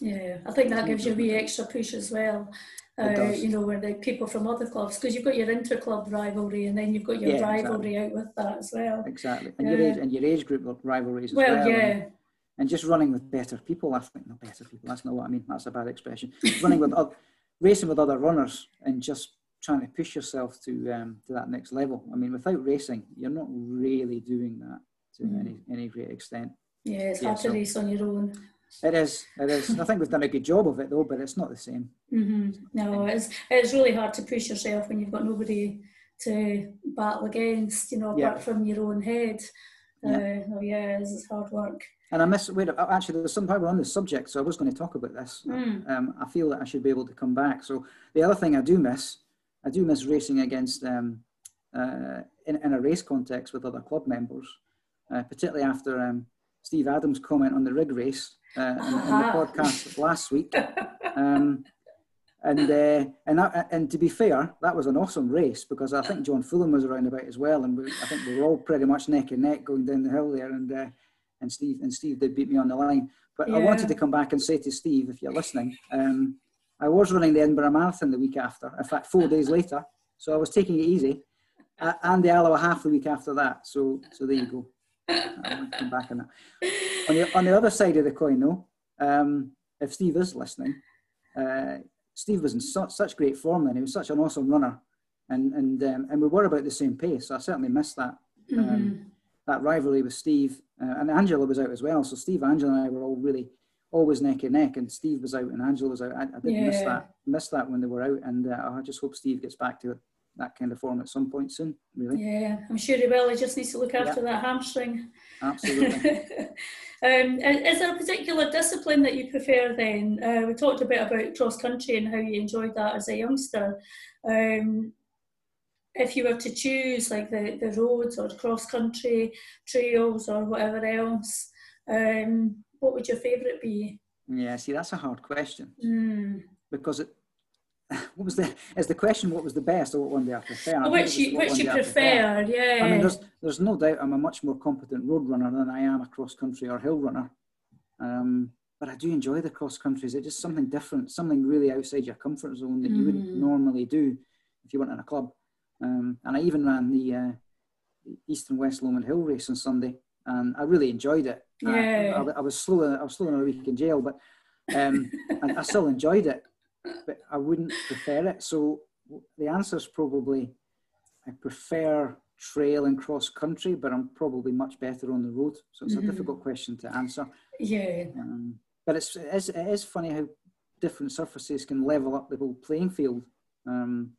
yeah I think that gives you a wee extra push as well uh, you know, where the people from other clubs, because you've got your inter-club rivalry, and then you've got your yeah, rivalry exactly. out with that as well. Exactly, and yeah. your age and your age group rivalries as well. Well, yeah. And, and, just running with better people. I think not better people. That's not what I mean. That's a bad expression. running with other, racing with other runners, and just trying to push yourself to um, to that next level. I mean, without racing, you're not really doing that to mm. any any great extent. Yeah, it's hard to race on your own. It is. It is. I think we've done a good job of it though, but it's not the same. Mm-hmm. No, it's it's really hard to push yourself when you've got nobody to battle against. You know, apart yeah. from your own head. Yeah. Uh, oh yeah, is hard work. And I miss. Wait, actually, there's some power on this subject, so I was going to talk about this. Mm. Um, I feel that I should be able to come back. So the other thing I do miss, I do miss racing against um, uh, in, in a race context with other club members, uh, particularly after um, Steve Adams' comment on the rig race uh, in, in, the podcast last week. Um, and uh, and that, and to be fair, that was an awesome race because I think John Fulham was around about as well, and we, I think we were all pretty much neck and neck going down the hill there, and uh, and Steve and Steve did beat me on the line. But yeah. I wanted to come back and say to Steve, if you're listening, um, I was running the Edinburgh Marathon the week after. In fact, four days later, so I was taking it easy, uh, and the Alloa half the week after that. So so there you go. I'll come back on that. On the, on the other side of the coin, though, um, if Steve is listening, uh, Steve was in such, such great form then. He was such an awesome runner, and and um, and we were about the same pace. So I certainly missed that um, mm-hmm. that rivalry with Steve, uh, and Angela was out as well. So Steve, Angela, and I were all really always neck and neck, and Steve was out and Angela was out. I, I did yeah. miss that miss that when they were out, and uh, I just hope Steve gets back to it that kind of form at some point soon, really. Yeah, I'm sure he will. He just needs to look after that hamstring. Absolutely. um, is there a particular discipline that you prefer then? Uh, we talked a bit about cross country and how you enjoyed that as a youngster. Um, if you were to choose like the, the roads or cross country trails or whatever else, um, what would your favourite be? Yeah, see, that's a hard question mm. because it, what was the is the question what was the best or what one do I prefer? Oh, which you which you prefer, yeah. I mean, there's there's no doubt I'm a much more competent road runner than I am a cross country or hill runner. Um, but I do enjoy the cross countries. It's just something different, something really outside your comfort zone that mm. you wouldn't mm. normally do if you weren't in a club. Um, and I even ran the, uh, the East and West Lomond Hill race on Sunday, and I really enjoyed it. Yeah. I, I, I was slow. I was slow in a week in jail, but um, I, I still enjoyed it but I wouldn't prefer it. So the answer is probably I prefer trail and cross country, but I'm probably much better on the road. So it's mm-hmm. a difficult question to answer. Yeah. Um, but it's, it is, it is funny how different surfaces can level up the whole playing field. Um,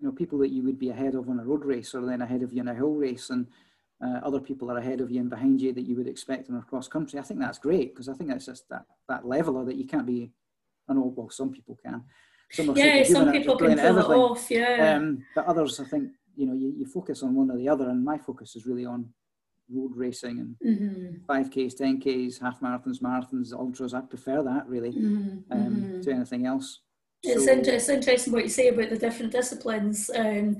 you know, people that you would be ahead of on a road race are then ahead of you in a hill race, and uh, other people are ahead of you and behind you that you would expect in a cross country. I think that's great because I think that's just that, that leveler that you can't be I know, well, some people can. Some yeah, some people can pull it off, yeah. Um, but others, I think, you know, you, you focus on one or the other, and my focus is really on road racing and mm-hmm. 5Ks, 10Ks, half marathons, marathons, ultras. I prefer that really mm-hmm. Um, mm-hmm. to anything else. It's, so, inter- it's interesting what you say about the different disciplines. Um,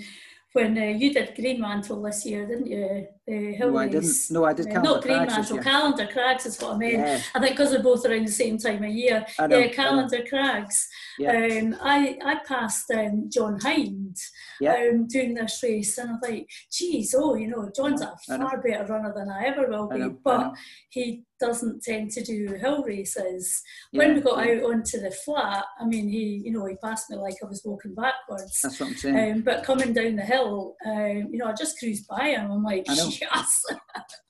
when uh, you did Greenmantle this year, didn't you? Uh, no, I didn't. No, I did. Uh, not Greenmantle, Callander Crags is what I meant. Yeah. I think because they're both around the same time of year. Know, yeah, Callander Crags. Yeah. Um, I I passed um, John Hind yeah. um, doing this race, and I'm like, geez, oh, you know, John's a far better runner than I ever will be, but he doesn't tend to do hill races. Yeah, when we got yeah. out onto the flat, I mean, he, you know, he passed me like I was walking backwards. That's what I'm saying. Um, but coming down the hill, um, you know, I just cruised by him. I'm like, yes.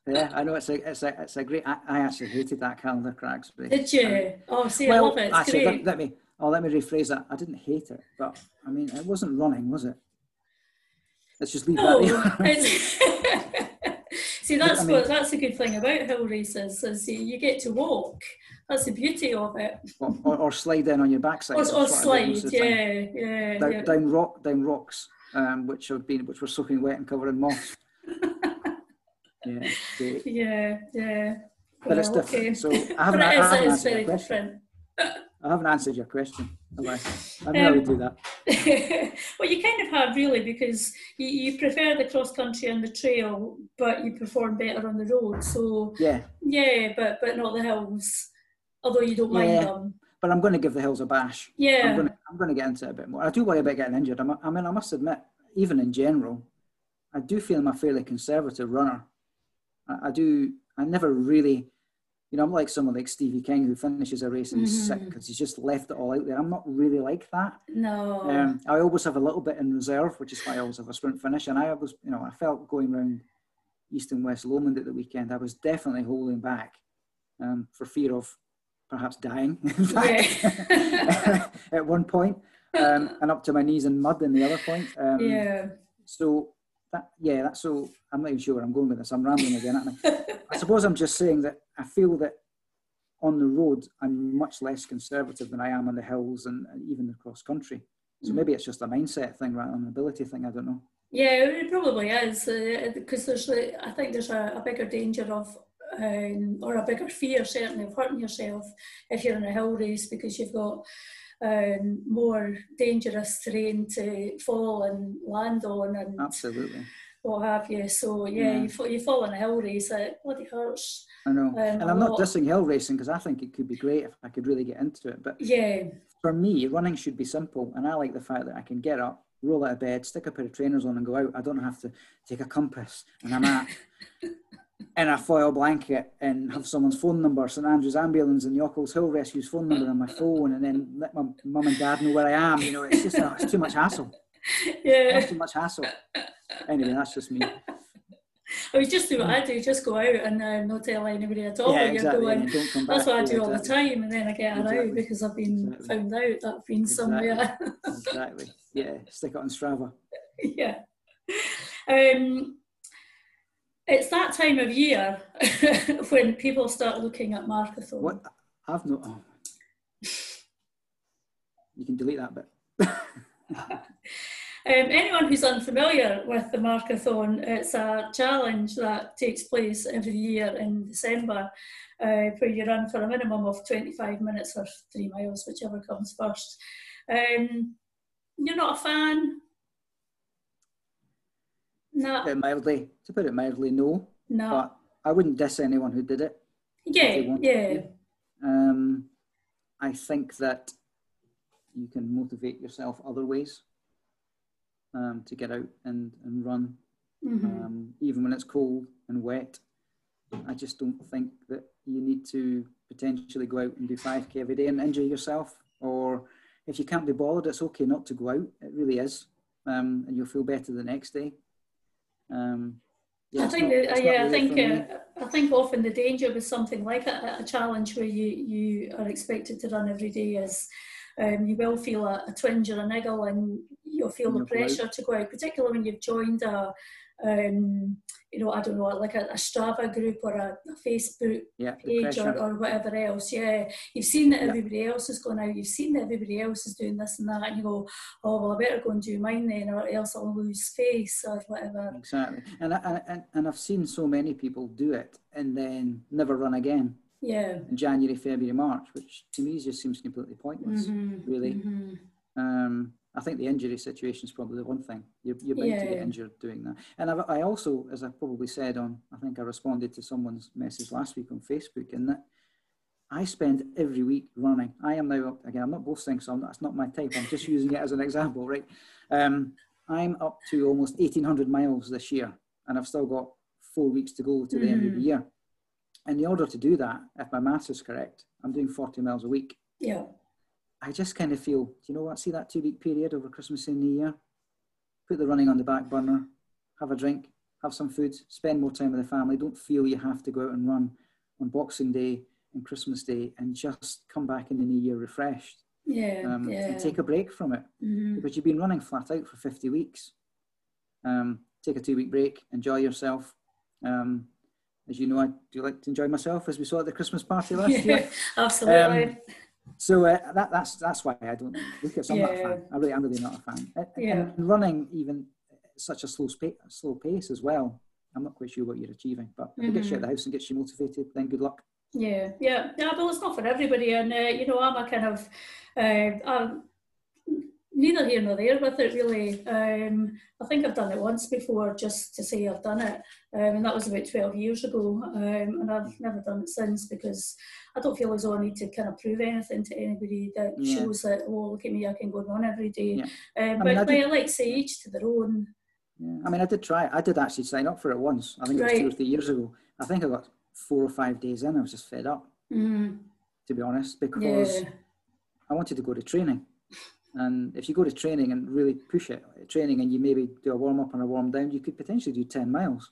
yeah, I know it's a it's a it's a great. I, I actually hated that Callander Crags. Did you? oh, see, well, I love it. It's actually, great. Let, let, me. Oh, let me rephrase that. I didn't hate it, but I mean, it wasn't running, was it? Let's just leave no, that. see, that's I mean, what that's a good thing about hill races is you, you get to walk. That's the beauty of it. Or, or, or slide in on your backside. Or, or slide, yeah, yeah, down, yeah. Down rock, down rocks, um, which have been which were soaking wet and covered in moss. yeah, yeah, yeah. But well, it's different. Okay. So I haven't, I haven't answered your question. I haven't answered your question. I? I know um, do that. well, you kind of have really because you, you prefer the cross country and the trail, but you perform better on the road. So yeah, yeah, but but not the hills. Although you don't mind them. But I'm going to give the hills a bash. Yeah, I'm going to, I'm going to get into it a bit more. I do worry about getting injured. I'm, I mean, I must admit, even in general, I do feel I'm a fairly conservative runner. I, I do. I never really you know, I'm like someone like Stevie King who finishes a race and he's mm-hmm. sick because he's just left it all out there. I'm not really like that. No. Um, I always have a little bit in reserve, which is why I always have a sprint finish. And I was, you know, I felt going around East and West Lomond at the weekend, I was definitely holding back um, for fear of perhaps dying. At one point, um, and up to my knees in mud in the other point. Um, yeah. So that, yeah, that's so. I'm not even sure where I'm going with this. I'm rambling again. I? I suppose I'm just saying that I feel that on the road I'm much less conservative than I am on the hills and, and even across country. So mm. maybe it's just a mindset thing rather than an ability thing. I don't know. Yeah, it probably is because uh, there's, I think there's a, a bigger danger of um, or a bigger fear certainly of hurting yourself if you're in a hill race because you've got um, more dangerous terrain to fall and land on and absolutely what have you. So yeah, yeah. You, fall, you fall in a hill race, it bloody hurts. I know, um, and I'm not lot. dissing hill racing because I think it could be great if I could really get into it. But yeah, for me, running should be simple, and I like the fact that I can get up, roll out of bed, stick a pair of trainers on, and go out. I don't have to take a compass and a map. in a foil blanket and have someone's phone number, St Andrews Ambulance and the Ochils Hill Rescue's phone number on my phone, and then let my mum and dad know where I am. You know, it's just it's too much hassle. Yeah, it's too much hassle. Anyway, that's just me. I was just do what I do, just go out and uh, not tell anybody at all. Yeah, exactly. Going, that's what I do all the time, and then I get exactly. out because I've been exactly. found out that I've been exactly. somewhere. exactly. Yeah, stick it on Strava. yeah. Um, it's that time of year when people start looking at Marcothon. What? I've not. Oh. You can delete that bit. Um, anyone who's unfamiliar with the Marcothon, it's a challenge that takes place every year in December, uh, where you run for a minimum of 25 minutes or three miles, whichever comes first. Um, you're not a fan? No. To put it mildly, to put it mildly, no. No. But I wouldn't diss anyone who did it. Yeah, yeah. Um, I think that you can motivate yourself other ways um, to get out and, and run, mm-hmm. um, even when it's cold and wet. I just don't think that you need to potentially go out and do 5k every day and injure yourself. Or if you can't be bothered, it's okay not to go out. It really is. Um, and you'll feel better the next day. Um, yeah, I think, not, uh, yeah, I think, uh, I think often the danger with something like a, a, challenge where you, you are expected to run every day is um, you will feel a, a twinge or a niggle and you'll feel the pressure to go out, particularly when you've joined a, um, you know, I don't know, like a, a Strava group or a, a Facebook yeah, page or, or, whatever else. Yeah, you've seen that yeah. everybody else is going out, you've seen that everybody else is doing this and that, and you go, oh, well, I better go and do mine then, or else I'll lose face or whatever. Exactly. And, I, and, and I've seen so many people do it and then never run again yeah. in January, February, March, which to me just seems completely pointless, mm-hmm. really. Mm-hmm. Um, I think the injury situation is probably the one thing. You're, you're bound yeah. to get injured doing that. And I've, I also, as I probably said on, I think I responded to someone's message last week on Facebook, in that I spend every week running. I am now, up, again, I'm not boasting, so I'm, that's not my type. I'm just using it as an example, right? Um, I'm up to almost 1,800 miles this year, and I've still got four weeks to go to the mm-hmm. end of the mm-hmm. year. And in order to do that, if my maths is correct, I'm doing 40 miles a week. Yeah. I just kind of feel, do you know what? See that two week period over Christmas and New Year? Put the running on the back burner, have a drink, have some food, spend more time with the family. Don't feel you have to go out and run on Boxing Day and Christmas Day, and just come back in the new year refreshed. Yeah, um, yeah. And take a break from it mm-hmm. because you've been running flat out for 50 weeks. Um, take a two week break, enjoy yourself. Um, as you know, I do like to enjoy myself, as we saw at the Christmas party last yeah, year. Absolutely. So uh, that, that's that's why I don't look at. So I'm yeah. not a fan. I really, I'm really not a fan. Yeah. And running even such a slow pace, slow pace as well. I'm not quite sure what you're achieving, but if mm-hmm. it gets you out of the house and gets you motivated, then good luck. Yeah, yeah, yeah. But it's not for everybody, and uh, you know, I'm a kind of, uh, I'm neither here nor there with it really. Um, I think I've done it once before, just to say I've done it, um, and that was about 12 years ago, um, and I've never done it since because I don't feel as though I need to kind of prove anything to anybody that yeah. shows that oh look at me, I can go run every day. Yeah. Um, but I, mean, I, did, like say each to their own. Yeah, I mean, I did try. I did actually sign up for it once. I think it was right. two or three years ago. I think I got four or five days in, I was just fed up, mm. to be honest, because. I wanted to go to training. And if you go to training and really push it, training, and you maybe do a warm up and a warm down, you could potentially do 10 miles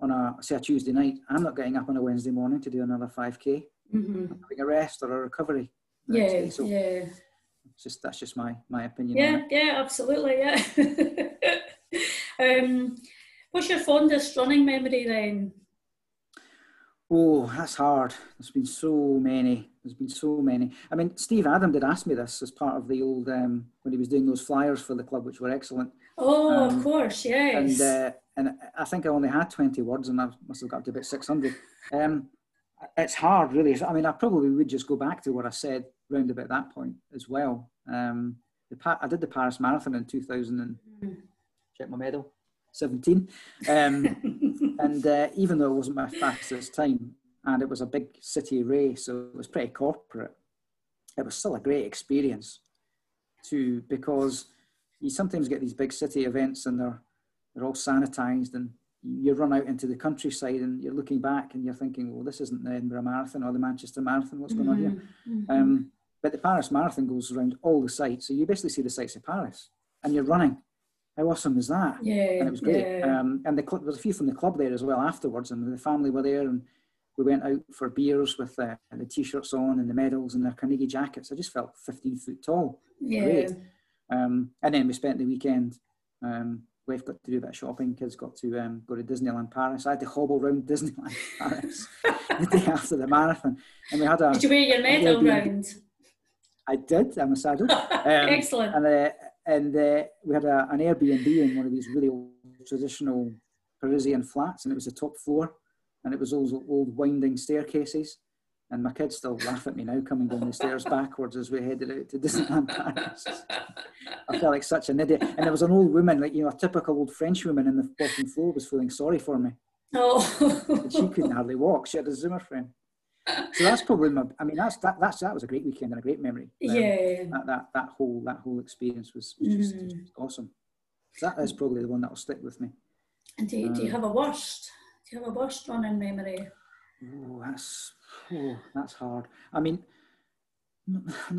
on a, say, a Tuesday night. I'm not getting up on a Wednesday morning to do another 5K. Mm-hmm. Having a rest or a recovery. Yeah, so yeah. just that's just my my opinion. Yeah, yeah, absolutely, yeah. um, what's your fondest running memory then? Oh, that's hard. There's been so many. There's been so many. I mean, Steve Adam did ask me this as part of the old um, when he was doing those flyers for the club, which were excellent. Oh, um, of course, yes. And uh, and I think I only had 20 words, and I must have got to about 600. Um, it's hard, really. I mean, I probably would just go back to what I said round about that point as well. Um, the I did the Paris Marathon in 2000 and mm. check my medal. 17. Um, and uh, even though it wasn't my fastest time and it was a big city race, so it was pretty corporate, it was still a great experience too because you sometimes get these big city events and they're, they're all sanitized and you run out into the countryside and you're looking back and you're thinking, well, this isn't the Edinburgh Marathon or the Manchester Marathon, what's going on here? Mm-hmm. mm-hmm. Um, but the Paris Marathon goes around all the sites. So you basically see the sights of Paris and you're running how awesome was that? Yeah, and it was great. Yeah. Um, and the there was a few from the club there as well afterwards, and the family were there, and we went out for beers with uh, the t-shirts on and the medals and their Carnegie jackets. I just felt 15 foot tall. Yeah. Great. Um, and then we spent the weekend. Um, wife got to do a bit of shopping. Kids got to um, go to Disneyland Paris. I had to hobble around Disneyland Paris the day after the marathon, and we had a. Did you wear your medal round? I did. I'm a saddle. Um, Excellent. And uh, and uh, we had a, an Airbnb in one of these really old traditional Parisian flats, and it was the top floor, and it was those old winding staircases. And my kids still laugh at me now coming down the stairs backwards as we headed out to Disneyland Paris. I felt like such an idiot. And there was an old woman, like, you know, a typical old French woman in the bottom floor was feeling sorry for me. Oh. she couldn't hardly walk. She had a Zimmer frame so that's probably my. I mean, that's that. That's that was a great weekend and a great memory. Um, yeah. That, that that whole that whole experience was, was just, mm. just, awesome. So that is probably the one that will stick with me. And do you, um, do you um, have a worst? Do you have a worst running memory? Oh, that's oh, that's hard. I mean,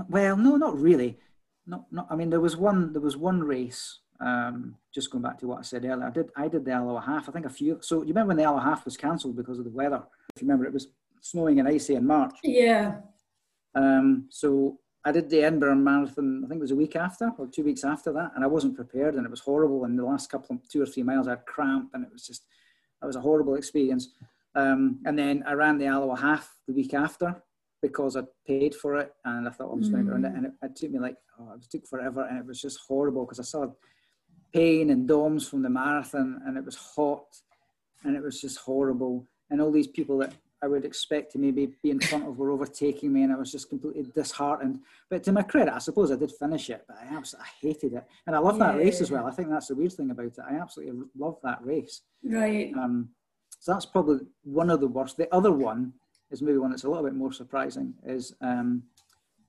well, no, not really. Not, not. I mean, there was one. There was one race. Um, just going back to what I said earlier, I did. I did the Alloa half. I think a few. So you remember when the Alloa half was cancelled because of the weather? If you remember, it was snowing and icy in March. Yeah. Um, so I did the Edinburgh Marathon, I think it was a week after or two weeks after that, and I wasn't prepared and it was horrible. And the last couple of two or three miles, I had cramp and it was just, it was a horrible experience. Um, and then I ran the Alloa half the week after because I paid for it and I thought I'm just going to run it. And it, it, took me like, oh, it took forever and it was just horrible because I saw pain and DOMS from the marathon and it was hot and it was just horrible. And all these people that I would expect to maybe be in front of were overtaking me, and I was just completely disheartened. But to my credit, I suppose I did finish it, but I absolutely I hated it, and I love yeah. that race as well. I think that's the weird thing about it. I absolutely love that race. Right. Um, so that's probably one of the worst. The other one is maybe one that's a little bit more surprising. Is um,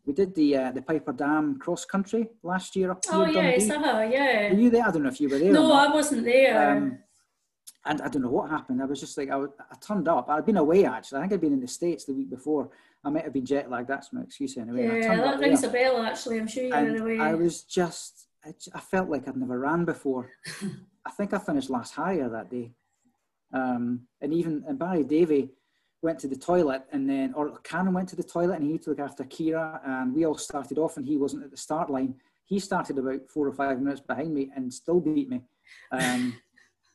we did the uh, the Piper Dam cross country last year up here. Oh yes, uh-huh, yeah. Were you there? I don't know if you were there. No, I wasn't there. Um, and I don't know what happened. I was just like, I, I turned up. I'd been away actually. I think I'd been in the States the week before. I might have been jet lagged. That's my excuse anyway. Yeah, that rings there. a bell actually. I'm sure you were away. I was just, I, I felt like I'd never ran before. I think I finished last higher that day. Um, and even and Barry Davy went to the toilet and then, or Karen went to the toilet and he had to look after Kira and we all started off and he wasn't at the start line. He started about four or five minutes behind me and still beat me. Um,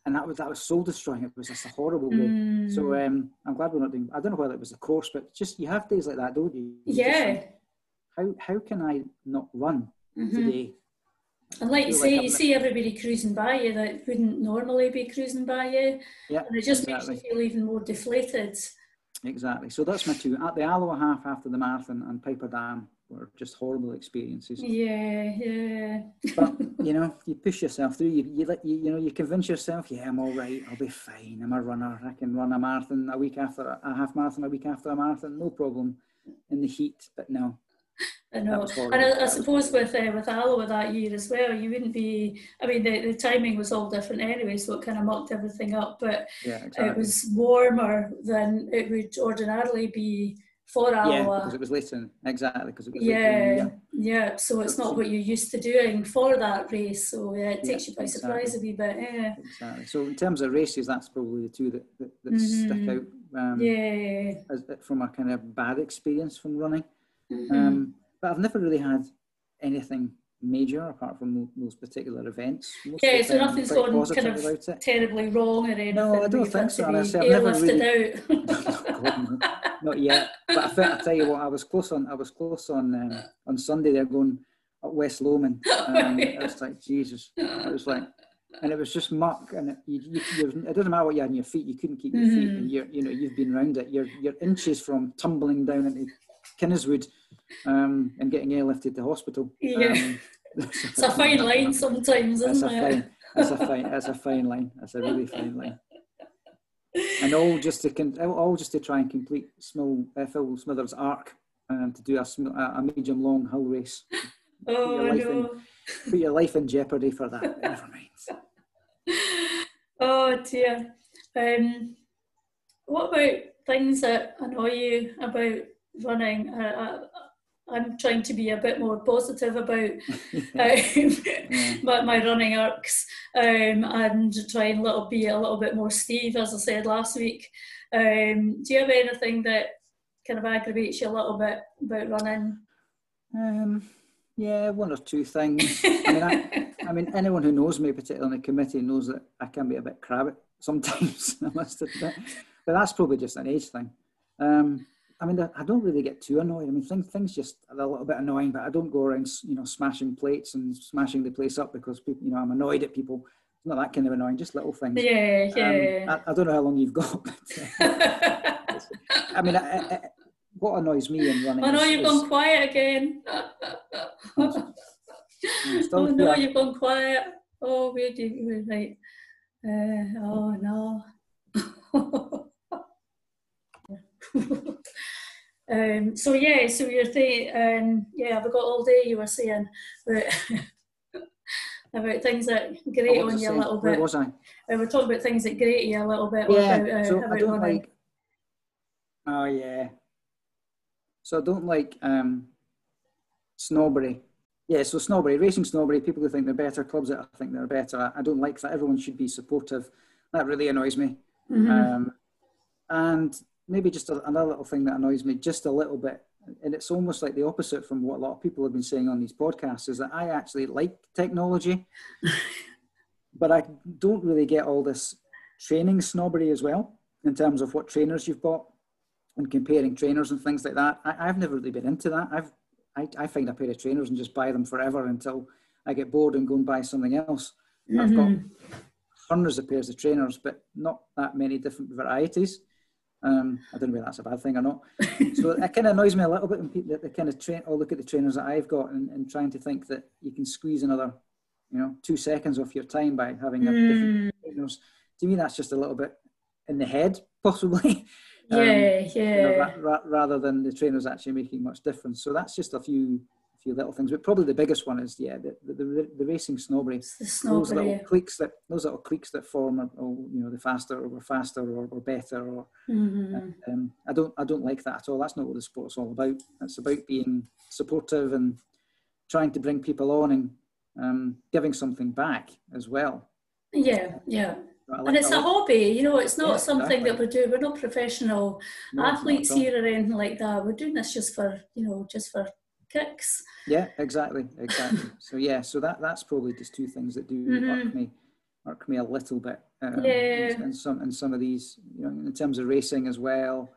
and that was that was soul destroying. It was just a horrible day. Mm. So um, I'm glad we're not doing. I don't know whether it was a course, but just you have days like that, don't you? you yeah. How how can I not run mm-hmm. today? And like you say, like you see everybody cruising by you that wouldn't normally be cruising by you. Yeah, and it just exactly. makes you feel even more deflated. Exactly. So that's my two. At the Alloa half after the marathon and Piper Dam were just horrible experiences. Yeah, yeah. but you know, you push yourself through. You you let you, you know you convince yourself, yeah, I'm all right. I'll be fine. I'm a runner. I can run a marathon a week after a, a half marathon, a week after a marathon, no problem. In the heat, but no, I know, and I, I, suppose with uh, with Alloa that year as well, you wouldn't be. I mean, the, the timing was all different anyway, so it kind of mucked everything up. But yeah, exactly. it was warmer than it would ordinarily be for Alloa. Yeah, because it was later. Exactly, because it was yeah, yeah. So it's not what you're used to doing for that race. So yeah, it takes yeah, you by exactly. surprise a wee bit. Yeah. Exactly. So in terms of races, that's probably the two that that, that mm-hmm. stick out. Um, yeah. As, from a kind of bad experience from running. Mm-hmm. Um, but I've never really had anything major apart from those particular events. Most yeah, so nothing's gone kind of terribly wrong or anything. No, I don't think so. I've never really. Out. not yet, but I, think, I tell you what, I was close on. I was close on um, on Sunday. They're going at West Lomond. Um, it was like Jesus. It was like, and it was just muck, and it, you, you, it doesn't matter what you had on your feet. You couldn't keep your mm-hmm. feet, and you're, you know, you've been around it. You're you're inches from tumbling down into Kinnesswood um, and getting airlifted to hospital. Yeah. Um, it's a fine line sometimes, isn't it? Fine, that's a fine. That's a fine line. That's a really fine line. And all just to all just to try and complete small uh, Phil Smithers' arc and to do a, a medium long hill race. Oh put no! In, put your life in jeopardy for that. Never mind. Oh dear. Um, what about things that annoy you about running. Uh, I'm trying to be a bit more positive about um, my, my running arcs um, and try and little be a little bit more Steve, as I said last week. Um, do you have anything that kind of aggravates you a little bit about running? Um, yeah, one or two things. I mean, I, I, mean, anyone who knows me, particularly on the committee, knows that I can be a bit crabby sometimes. I must admit, but that's probably just an age thing. Um, I mean, I don't really get too annoyed. I mean, things things just are a little bit annoying, but I don't go around, you know, smashing plates and smashing the place up because people, you know, I'm annoyed at people. It's not that kind of annoying, just little things. Yeah, yeah. Um, I, I, don't know how long you've got. But, uh, I mean, I, I, what annoys me in running. I know is, you've is, gone quiet again. oh no, you've gone quiet. Oh, where do you right? Uh, oh no. Um, so yeah, so you're saying, um, yeah, I've got all day you were saying, but about things that grate on you a little bit. Where was I? Uh, we're talking about things that grate you a little bit. Yeah, about, uh, so I don't like. Oh yeah. So I don't like um, snobbery. Yeah, so snobbery, racing snobbery, people who think they're better, clubs that I think they're better. I don't like that. Everyone should be supportive. That really annoys me. Mm-hmm. Um, and maybe just a, another little thing that annoys me just a little bit, and it's almost like the opposite from what a lot of people have been saying on these podcasts, is that I actually like technology, but I don't really get all this training snobbery as well in terms of what trainers you've bought and comparing trainers and things like that. I, have never really been into that. I've I, I, find a pair of trainers and just buy them forever until I get bored and go and buy something else. Mm-hmm. I've got mm-hmm. hundreds of pairs of trainers, but not that many different varieties. Um, I don't know whether that's a bad thing or not. so it kind of annoys me a little bit when people they kind of train or look at the trainers that I've got and, and, trying to think that you can squeeze another, you know, two seconds off your time by having a mm. different trainers. To me, that's just a little bit in the head, possibly. Yeah, um, yeah. You know, ra- ra- rather than the trainers actually making much difference. So that's just a few few little things, but probably the biggest one is yeah the the, the, the racing snobbery. The snobbery. Those little cliques that those little cliques that form, are, or you know, the faster or we're faster or, or better, or mm-hmm. and, um, I don't I don't like that at all. That's not what the sport's all about. It's about being supportive and trying to bring people on and um, giving something back as well. Yeah, yeah. and it's a hobby, you know, it's not yeah, something exactly. that we do. We're not professional no, athletes not here or anything like that. We're doing this just for, you know, just for kicks. Yeah, exactly, exactly. so yeah, so that that's probably just two things that do mm-hmm. irk me, irk me a little bit. Um, yeah. And some and some of these, you know, in terms of racing as well,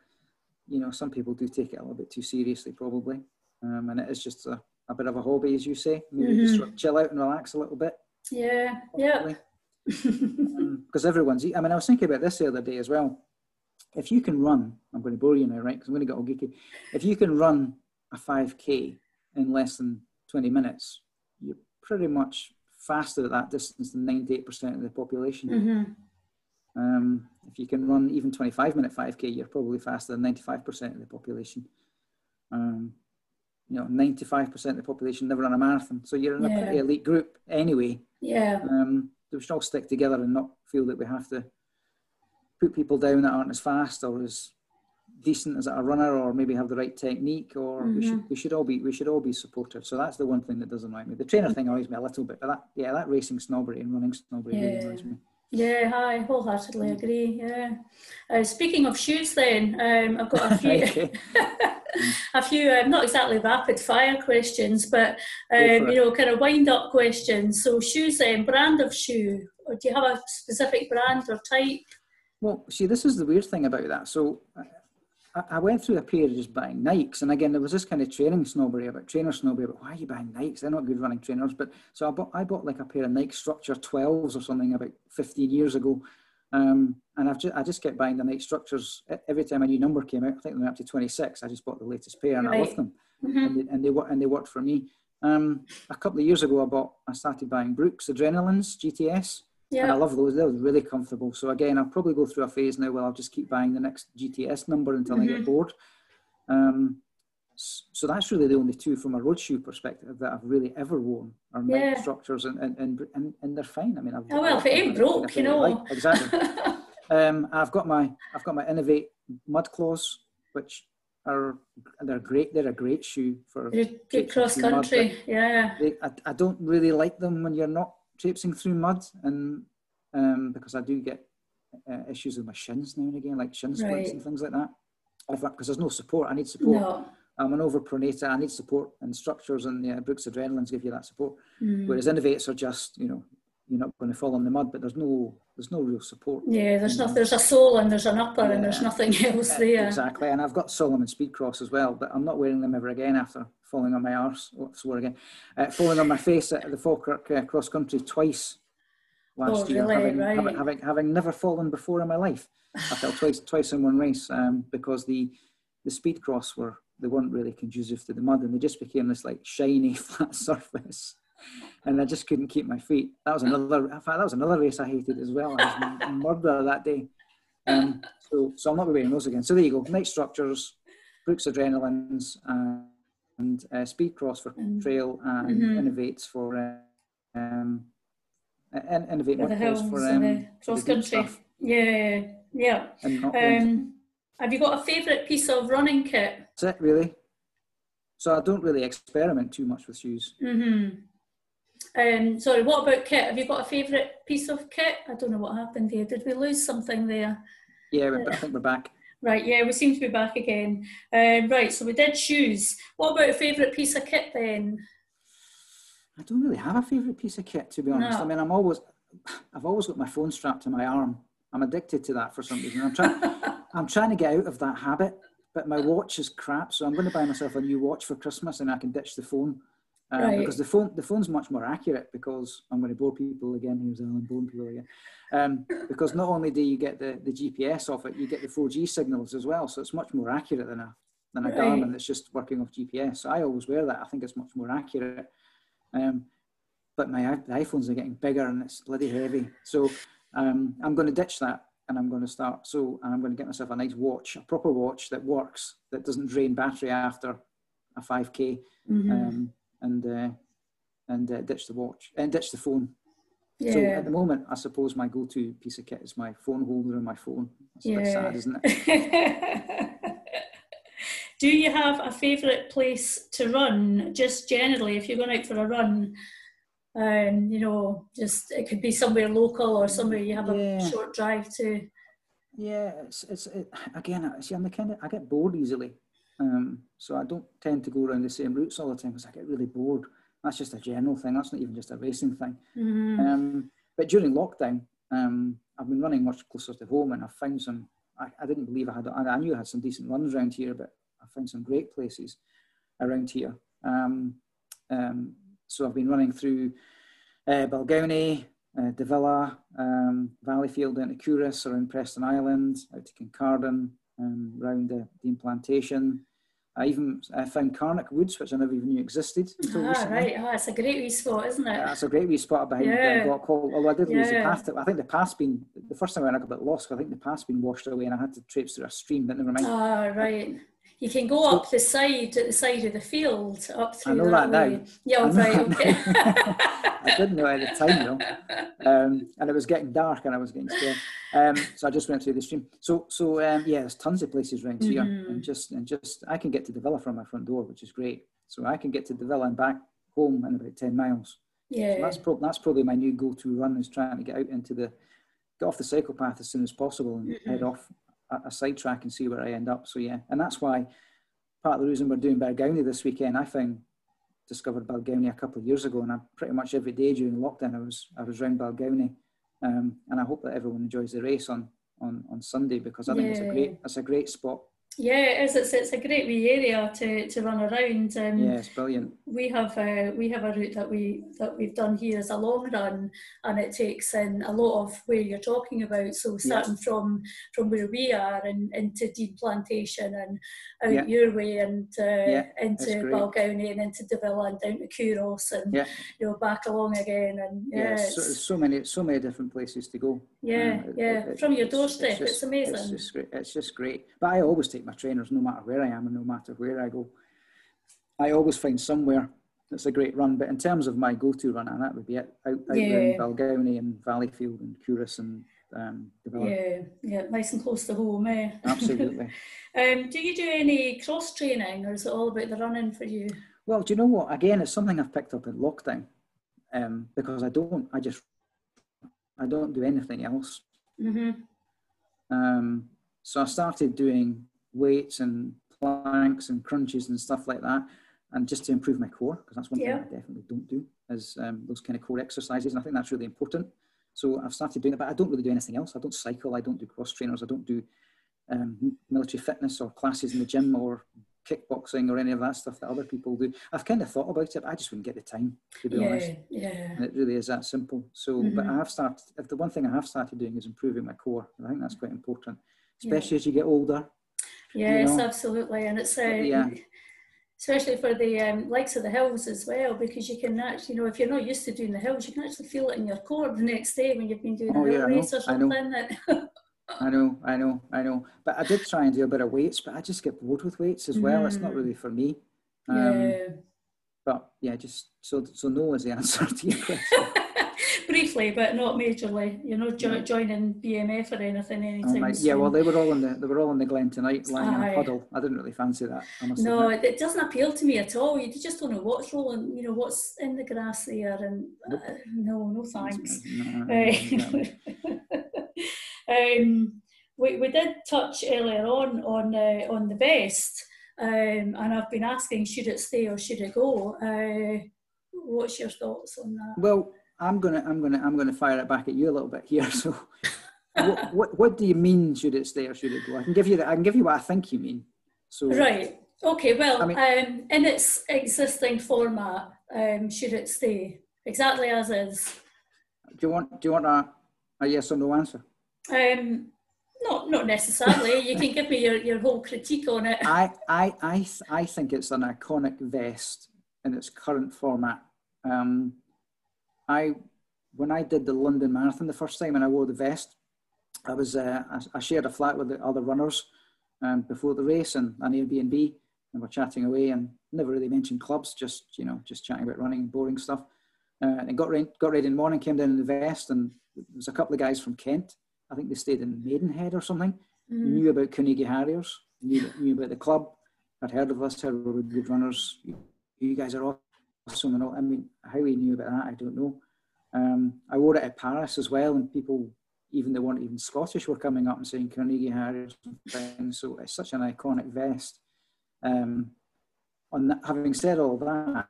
you know, some people do take it a little bit too seriously, probably, um, and it is just a, a bit of a hobby, as you say. Maybe mm-hmm. just sort of chill out and relax a little bit. Yeah, yeah. Because um, everyone's. I mean, I was thinking about this the other day as well. If you can run, I'm going to bore you now, right? Because I'm going to get all geeky. If you can run a 5k in less than 20 minutes, you're pretty much faster at that distance than 98% of the population. Mm-hmm. Um, if you can run even 25 minute 5k, you're probably faster than 95% of the population. Um, you know, 95% of the population never run a marathon. So you're in a pretty elite group anyway. Yeah. Um, we should all stick together and not feel that we have to put people down that aren't as fast or as decent as a runner or maybe have the right technique or mm-hmm. we should we should all be we should all be supportive so that's the one thing that doesn't annoy me the trainer thing annoys me a little bit but that yeah that racing snobbery and running snobbery yeah. really annoys me yeah, I wholeheartedly agree. Yeah. Uh, speaking of shoes, then um, I've got a few, a few um, not exactly rapid fire questions, but um, you know, kind of wind up questions. So, shoes, then, brand of shoe, or do you have a specific brand or type? Well, see, this is the weird thing about that. So, I, went through a period of just buying Nikes, and again, there was this kind of training snobbery about trainer snobbery about why are you buying Nikes? They're not good running trainers. But so I bought, I bought like a pair of Nike Structure 12s or something about 15 years ago, um, and I've just, I just kept buying the Nike Structures every time a new number came out. I think they went up to 26. I just bought the latest pair, and right. I love them, mm-hmm. and, they, and they and they worked for me. Um, a couple of years ago, I bought I started buying Brooks Adrenalines GTS. Yeah. And I love those. They're really comfortable. So again, I'll probably go through a phase now where I'll just keep buying the next GTS number until mm-hmm. I get mm-hmm. bored. Um, so that's really the only two from a road shoe perspective that I've really ever worn are yeah. Nike structures and, and, and, and, and they're fine. I mean, I've, oh, well, if it ain't broke, you know. Like. Exactly. um, I've got my I've got my Inov-8 mud claws, which are they're great. They're a great shoe for good cross country. Mud, yeah. They, I, I don't really like them when you're not traipsing through mud, and um, because I do get uh, issues with my shins now and again, like shin splints right. and things like that. Because there's no support, I need support. No. I'm an overpronator. I need support and structures, and yeah, Brooks Adrenalines give you that support. Mm. Whereas Inov-8s are just, you know, you're not going to fall in the mud, but there's no there's no real support. Yeah, there's no, there's a sole and there's an upper yeah. and there's nothing else there. Exactly, and I've got Salomon Speedcross as well, but I'm not wearing them ever again after falling on my arse. Oh, swear again, uh, falling on my face at the Falkirk uh, cross country twice last oh, year, really? having, right. having, having, having never fallen before in my life. I fell twice twice in one race um, because the the speed cross were they weren't really conducive to the mud and they just became this like shiny flat surface and I just couldn't keep my feet. That was another. In fact, that was another race I hated as well. I was murder that day. Um, so, so I'll not be wearing those again. So there you go. Nike structures, Brooks Adrenalines, uh, and uh, Speed Cross for mm. trail, and mm-hmm. Inov-8s for uh, um, Inov-8 for, for um, cross country. Yeah, yeah. Um, have you got a favourite piece of running kit? That's it, really. So I don't really experiment too much with shoes. Mm-hmm. Um, sorry, what about kit? Have you got a favourite piece of kit? I don't know what happened there. Did we lose something there? Yeah, I think we're back. Right, yeah, we seem to be back again. Um, right, so we did shoes. What about a favourite piece of kit then? I don't really have a favourite piece of kit, to be honest. No. I mean, I'm always, I've always got my phone strapped to my arm. I'm addicted to that for some reason. I'm trying, I'm trying to get out of that habit, but my watch is crap. So I'm going to buy myself a new watch for Christmas, and I can ditch the phone. Um, right. Because the phone, the phone's much more accurate. Because I'm going to bore people again. Here's Alan boring people again. Um, because not only do you get the, the GPS off it, you get the 4G signals as well. So it's much more accurate than a than a right. Garmin that's just working off GPS. So I always wear that. I think it's much more accurate. Um, but my the iPhones are getting bigger and it's bloody heavy. So um, I'm going to ditch that and I'm going to start. So I'm going to get myself a nice watch, a proper watch that works, that doesn't drain battery after a 5k. Mm-hmm. Um, and uh, and uh, ditch the watch and ditch the phone. Yeah. So at the moment, I suppose my go-to piece of kit is my phone holder and my phone. That's yeah. a bit sad, isn't it? Do you have a favourite place to run? Just generally, if you're going out for a run, Um, you know, just it could be somewhere local or somewhere you have yeah. a short drive to. Yeah, it's it's it, again. See, I'm the kind of I get bored easily, um, so I don't tend to go around the same routes all the time because I get really bored. That's just a general thing. That's not even just a racing thing. Mm. Um, but during lockdown, um, I've been running much closer to home, and I've found some. I, I didn't believe I had. I, knew I had some decent runs around here, but I found some great places around here. Um, um, so I've been running through uh, Balgownie, uh, Devilla, um, Valleyfield down to Culross, around Preston Island, out to Kincardine, um, around the Dean Plantation. I even I found Carnock Woods, which I never even knew existed until ah, recently. right. Ah, it's a great wee spot, isn't it? Yeah, it's a great wee spot behind yeah. Blockhall. Although I did yeah. lose the path. I think the path's been, the first time I went, I got a bit lost. I think the path's been washed away and I had to traipse through a stream, but never mind. Ah, right. You can go up the side, at the side of the field, up through I know that, that now. Yeah, right, okay. I didn't know at the time though, um, and it was getting dark, and I was getting scared. Um, so I just went through the stream. So, so um, yeah, there's tons of places around here, mm-hmm. and just and just I can get to Devilla from my front door, which is great. So I can get to Devilla and back home in about ten miles. Yeah, so that's pro- that's probably my new go-to run is trying to get out into the get off the cycle path as soon as possible and mm-hmm. head off a, a sidetrack and see where I end up. So yeah, and that's why part of the reason we're doing Balgownie this weekend. I found discovered Balgownie a couple of years ago, and I pretty much every day during lockdown I was I was around Balgownie, um, and I hope that everyone enjoys the race on on, on Sunday because I think yeah. it's a great it's a great spot yeah, it is. It's, it's a great wee area to, to run around. Um, yeah, it's brilliant. We have uh, we have a route that we that we've done here as a long run, and it takes in a lot of where you're talking about. So starting from from where we are and into Dean Plantation and out yeah. your way and uh, yeah, into Balgownie and into Devilla and down to Culross and yeah. you know back along again and yeah, so, so, many so many different places to go. Yeah, um, yeah, it, it, from your doorstep. It's, just, it's amazing. It's just, it's just great. But I always take my trainers no matter where I am and no matter where I go. I always find somewhere that's a great run. But in terms of my go-to run, and that would be it, out, out yeah. in Balgownie and Valleyfield and Culross and um, Yeah, yeah, nice and close to home, eh? Absolutely. um, do you do any cross training, or is it all about the running for you? Well, do you know what? Again, it's something I've picked up in lockdown um, because I don't. I just I don't do anything else. Mm-hmm. Um, so I started doing weights and planks and crunches and stuff like that, and just to improve my core, because that's one yeah. thing I definitely don't do, is um, those kind of core exercises, and I think that's really important. So I've started doing it, but I don't really do anything else. I don't cycle, I don't do cross trainers, I don't do um, military fitness or classes in the gym or kickboxing or any of that stuff that other people do. I've kind of thought about it, but I just wouldn't get the time to be yeah, honest. Yeah. And it really is that simple. So, mm-hmm. but I have started. If the one thing I have started doing is improving my core, I think that's quite important, especially yeah. as you get older. Yes, you know? absolutely, and it's uh, yeah. Especially for the um, likes of the hills as well, because you can actually, you know, if you're not used to doing the hills, you can actually feel it in your core the next day when you've been doing oh, a yeah, race or something. I know, I know, I know. But I did try and do a bit of weights, but I just get bored with weights as well. Mm. It's not mm. really for me. Um, yeah. But yeah, just so so no is the answer to your question. Briefly, but not majorly. You're not jo- joining BMF or anything anytime oh Yeah, well, they were all in the they were all in the Glen tonight, lying Aye. in a puddle. I didn't really fancy that. no, admit. it doesn't appeal to me at all. You just don't know what's rolling. You know what's in the grass there, and nope. uh, no, no thanks. No, um, we, we did touch earlier on on uh, on the best, um, and I've been asking should it stay or should it go. Uh, what's your thoughts on that? Well, I'm gonna I'm gonna I'm gonna fire it back at you a little bit here. So, what, what, what do you mean? Should it stay or should it go? I can give you that. I can give you what I think you mean. So right. Okay. Well, I mean, um, in its existing format, um, should it stay exactly as is? Do you want Do you want a, a yes or no answer? Um, not not necessarily. you can give me your, your whole critique on it. I I I I think it's an iconic vest in its current format. Um, I when I did the London Marathon the first time and I wore the vest, I was uh, I, I, shared a flat with the other runners um, before the race and an Airbnb, and we're chatting away and never really mentioned clubs, just you know just chatting about running, boring stuff. Uh, and got ready, got ready in the morning, came down in the vest, and there was a couple of guys from Kent I think they stayed in Maidenhead or something. Mm. Knew about Carnegie Harriers, knew, knew about the club, had heard of us, heard we were good runners. You guys are awesome. I mean, how he knew about that, I don't know. Um, I wore it at Paris as well, and people, even they weren't even Scottish, were coming up and saying Carnegie Harriers and. So it's such an iconic vest. Um, on that, having said all that,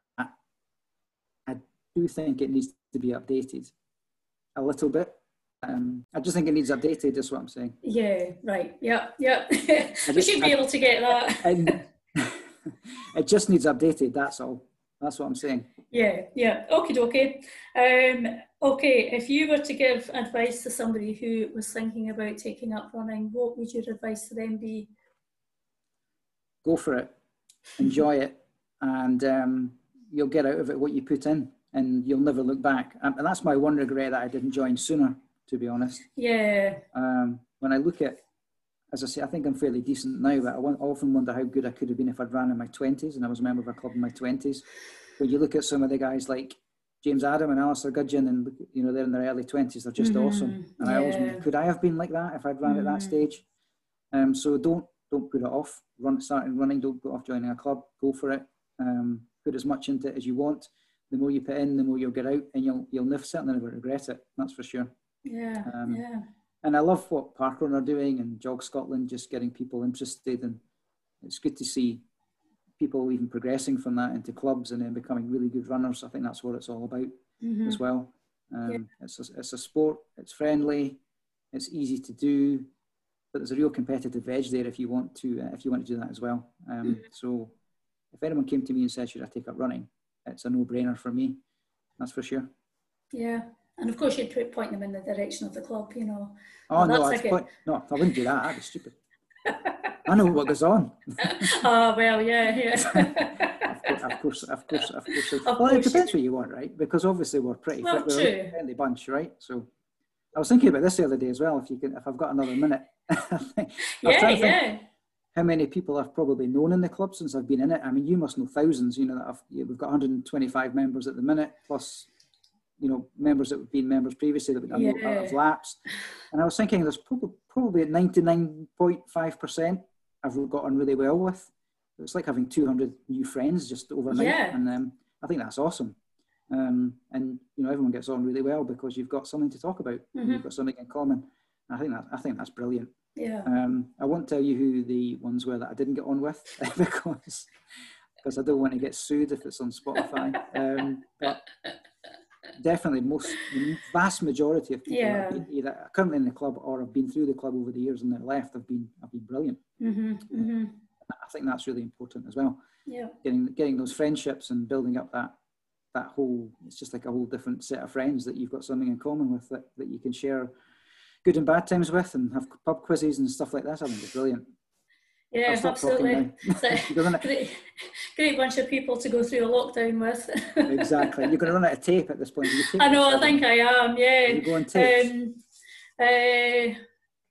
I do think it needs to be updated a little bit. Um, I just think it needs updated. Is what I'm saying. Yeah. Right. Yeah. Yeah. we should be I, able to get that. it just needs updated. That's all. That's what I'm saying. Yeah, yeah. Okay, okay. Um, okay, if you were to give advice to somebody who was thinking about taking up running, what would your advice to them be? Go for it, enjoy it, and um, you'll get out of it what you put in, and you'll never look back. And that's my one regret that I didn't join sooner, to be honest. Yeah. Um, when I look at as I say, I think I'm fairly decent now, but I often wonder how good I could have been if I'd ran in my 20s and I was a member of a club in my 20s. When you look at some of the guys like James Adam and Alistair Gudgeon, and you know they're in their early 20s, they're just mm-hmm. awesome. And yeah. I always wonder, could I have been like that if I'd ran mm-hmm. at that mm-hmm. stage? Um, so don't don't put it off. Run starting running, don't put off joining a club. Go for it. Um, put as much into it as you want. The more you put in, the more you'll get out, and you'll you'll never certainly never regret it. That's for sure. Yeah. Um, yeah and I love what Parkrun are doing and Jog Scotland, just getting people interested. And it's good to see people even progressing from that into clubs and then becoming really good runners. I think that's what it's all about mm-hmm. as well. Um, yeah. it's, a, it's a sport, it's friendly, it's easy to do, but there's a real competitive edge there if you want to uh, if you want to do that as well. Um, mm-hmm. So if anyone came to me and said, should I take up running? It's a no-brainer for me, that's for sure. Yeah, and of course, you'd point them in the direction of the club, you know. Oh, no, like point, no, I wouldn't do that. That'd be stupid. I know what goes on. oh, well, yeah, yeah. of course, of course, of course. Of well, course it depends what you want, right? Because obviously we're pretty well, fit, we're a friendly bunch, right? So I was thinking about this the other day as well. If you can, if I've got another minute, yeah, yeah. How many people I've probably known in the club since I've been in it? I mean, you must know thousands. You know that I've, we've got 125 members at the minute, plus you know members that have been members previously that yeah. have lapsed. And I was thinking there's probably probably at 99.5 percent I've got on really well with. It's like having 200 new friends just overnight, yeah. and um, I think that's awesome. Um, and you know everyone gets on really well because you've got something to talk about. Mm-hmm. You've got something in common. I think that I think that's brilliant. Yeah. Um, I won't tell you who the ones were that I didn't get on with because because I don't want to get sued if it's on Spotify. um, but definitely most the vast majority of people yeah. that either currently in the club or have been through the club over the years and they're left have been have been brilliant. Mm-hmm, mm-hmm. I think that's really important as well. Yeah, getting getting those friendships and building up that that whole it's just like a whole different set of friends that you've got something in common with that, that you can share good and bad times with and have pub quizzes and stuff like that. I think it's brilliant. Yeah, absolutely. great, great bunch of people to go through a lockdown with. exactly. You're going to run out of tape at this point. I know, I think I am, yeah. You go on tape? Um, uh,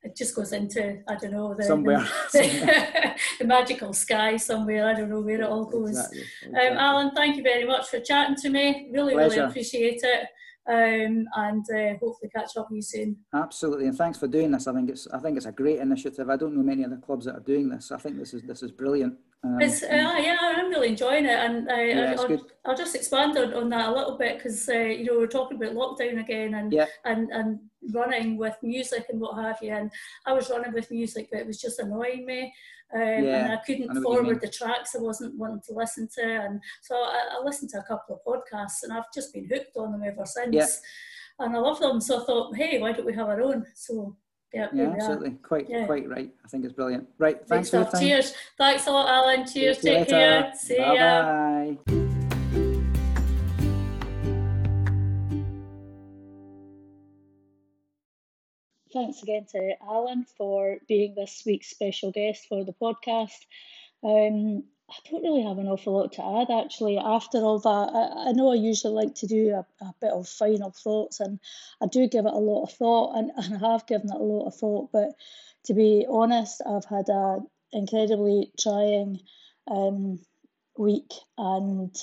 it just goes into, I don't know, the, somewhere. The, the, magical sky somewhere. I don't know where it all goes. Exactly. Exactly. Um, Alan, thank you very much for chatting to me. Really, Pleasure. really appreciate it um, and uh, hopefully catch up with you soon. Absolutely, and thanks for doing this. I think it's I think it's a great initiative. I don't know many other clubs that are doing this. I think this is this is brilliant. Um, it's, uh, yeah, I'm really enjoying it, and uh, yeah, I'll, I'll, just expand on, on that a little bit because uh, you know we're talking about lockdown again and yeah. and and running with music and what have you. And I was running with music, but it was just annoying me. Um, yeah, and I couldn't I forward the tracks I wasn't wanting to listen to. And so I, I, listened to a couple of podcasts and I've just been hooked on them ever since. Yeah. And I love them. So I thought, hey, why don't we have our own? So yeah, yeah absolutely. Quite, yeah. quite right. I think it's brilliant. Right. Thanks for Cheers. Thanks a lot, Alan. Cheers. Take care. See Bye-bye. ya. thanks again to Alan for being this week's special guest for the podcast. Um, I don't really have an awful lot to add actually. After all that, I, I know I usually like to do a, a, bit of final thoughts, and I do give it a lot of thought, and, and I have given it a lot of thought. But to be honest, I've had a incredibly trying um, week, and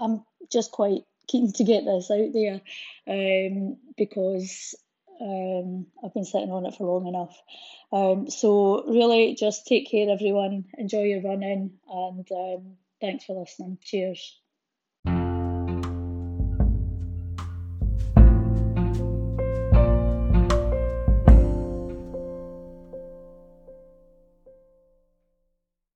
I'm just quite keen to get this out there um, because um, I've been sitting on it for long enough. Um, so really, just take care, everyone. Enjoy your running, and um, thanks for listening. Cheers.